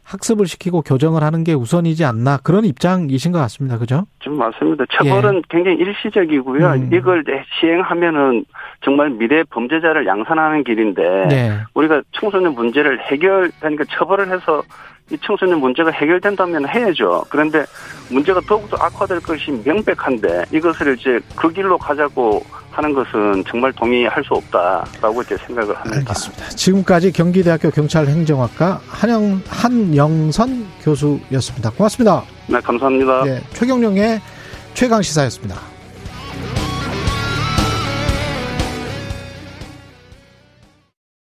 학습을 시키고 교정을 하는 게 우선이지 않나 그런 입장이신 것 같습니다. 그죠? 좀 맞습니다. 처벌은 예. 굉장히 일시적이고요. 음. 이걸 시행하면은 정말 미래 범죄자를 양산하는 길인데 네. 우리가 청소년 문제를 해결 그러니까 처벌을 해서 이 청소년 문제가 해결된다면 해야죠. 그런데 문제가 더욱더 악화될 것이 명백한데 이것을 이제 그 길로 가자고 하는 것은 정말 동의할 수 없다라고 이제 생각을 합니다. 알겠습니다. 지금까지 경기대학교 경찰행정학과 한영 한영선 교수였습니다. 고맙습니다. 네, 감사합니다. 네, 최경령의 최강 시사였습니다.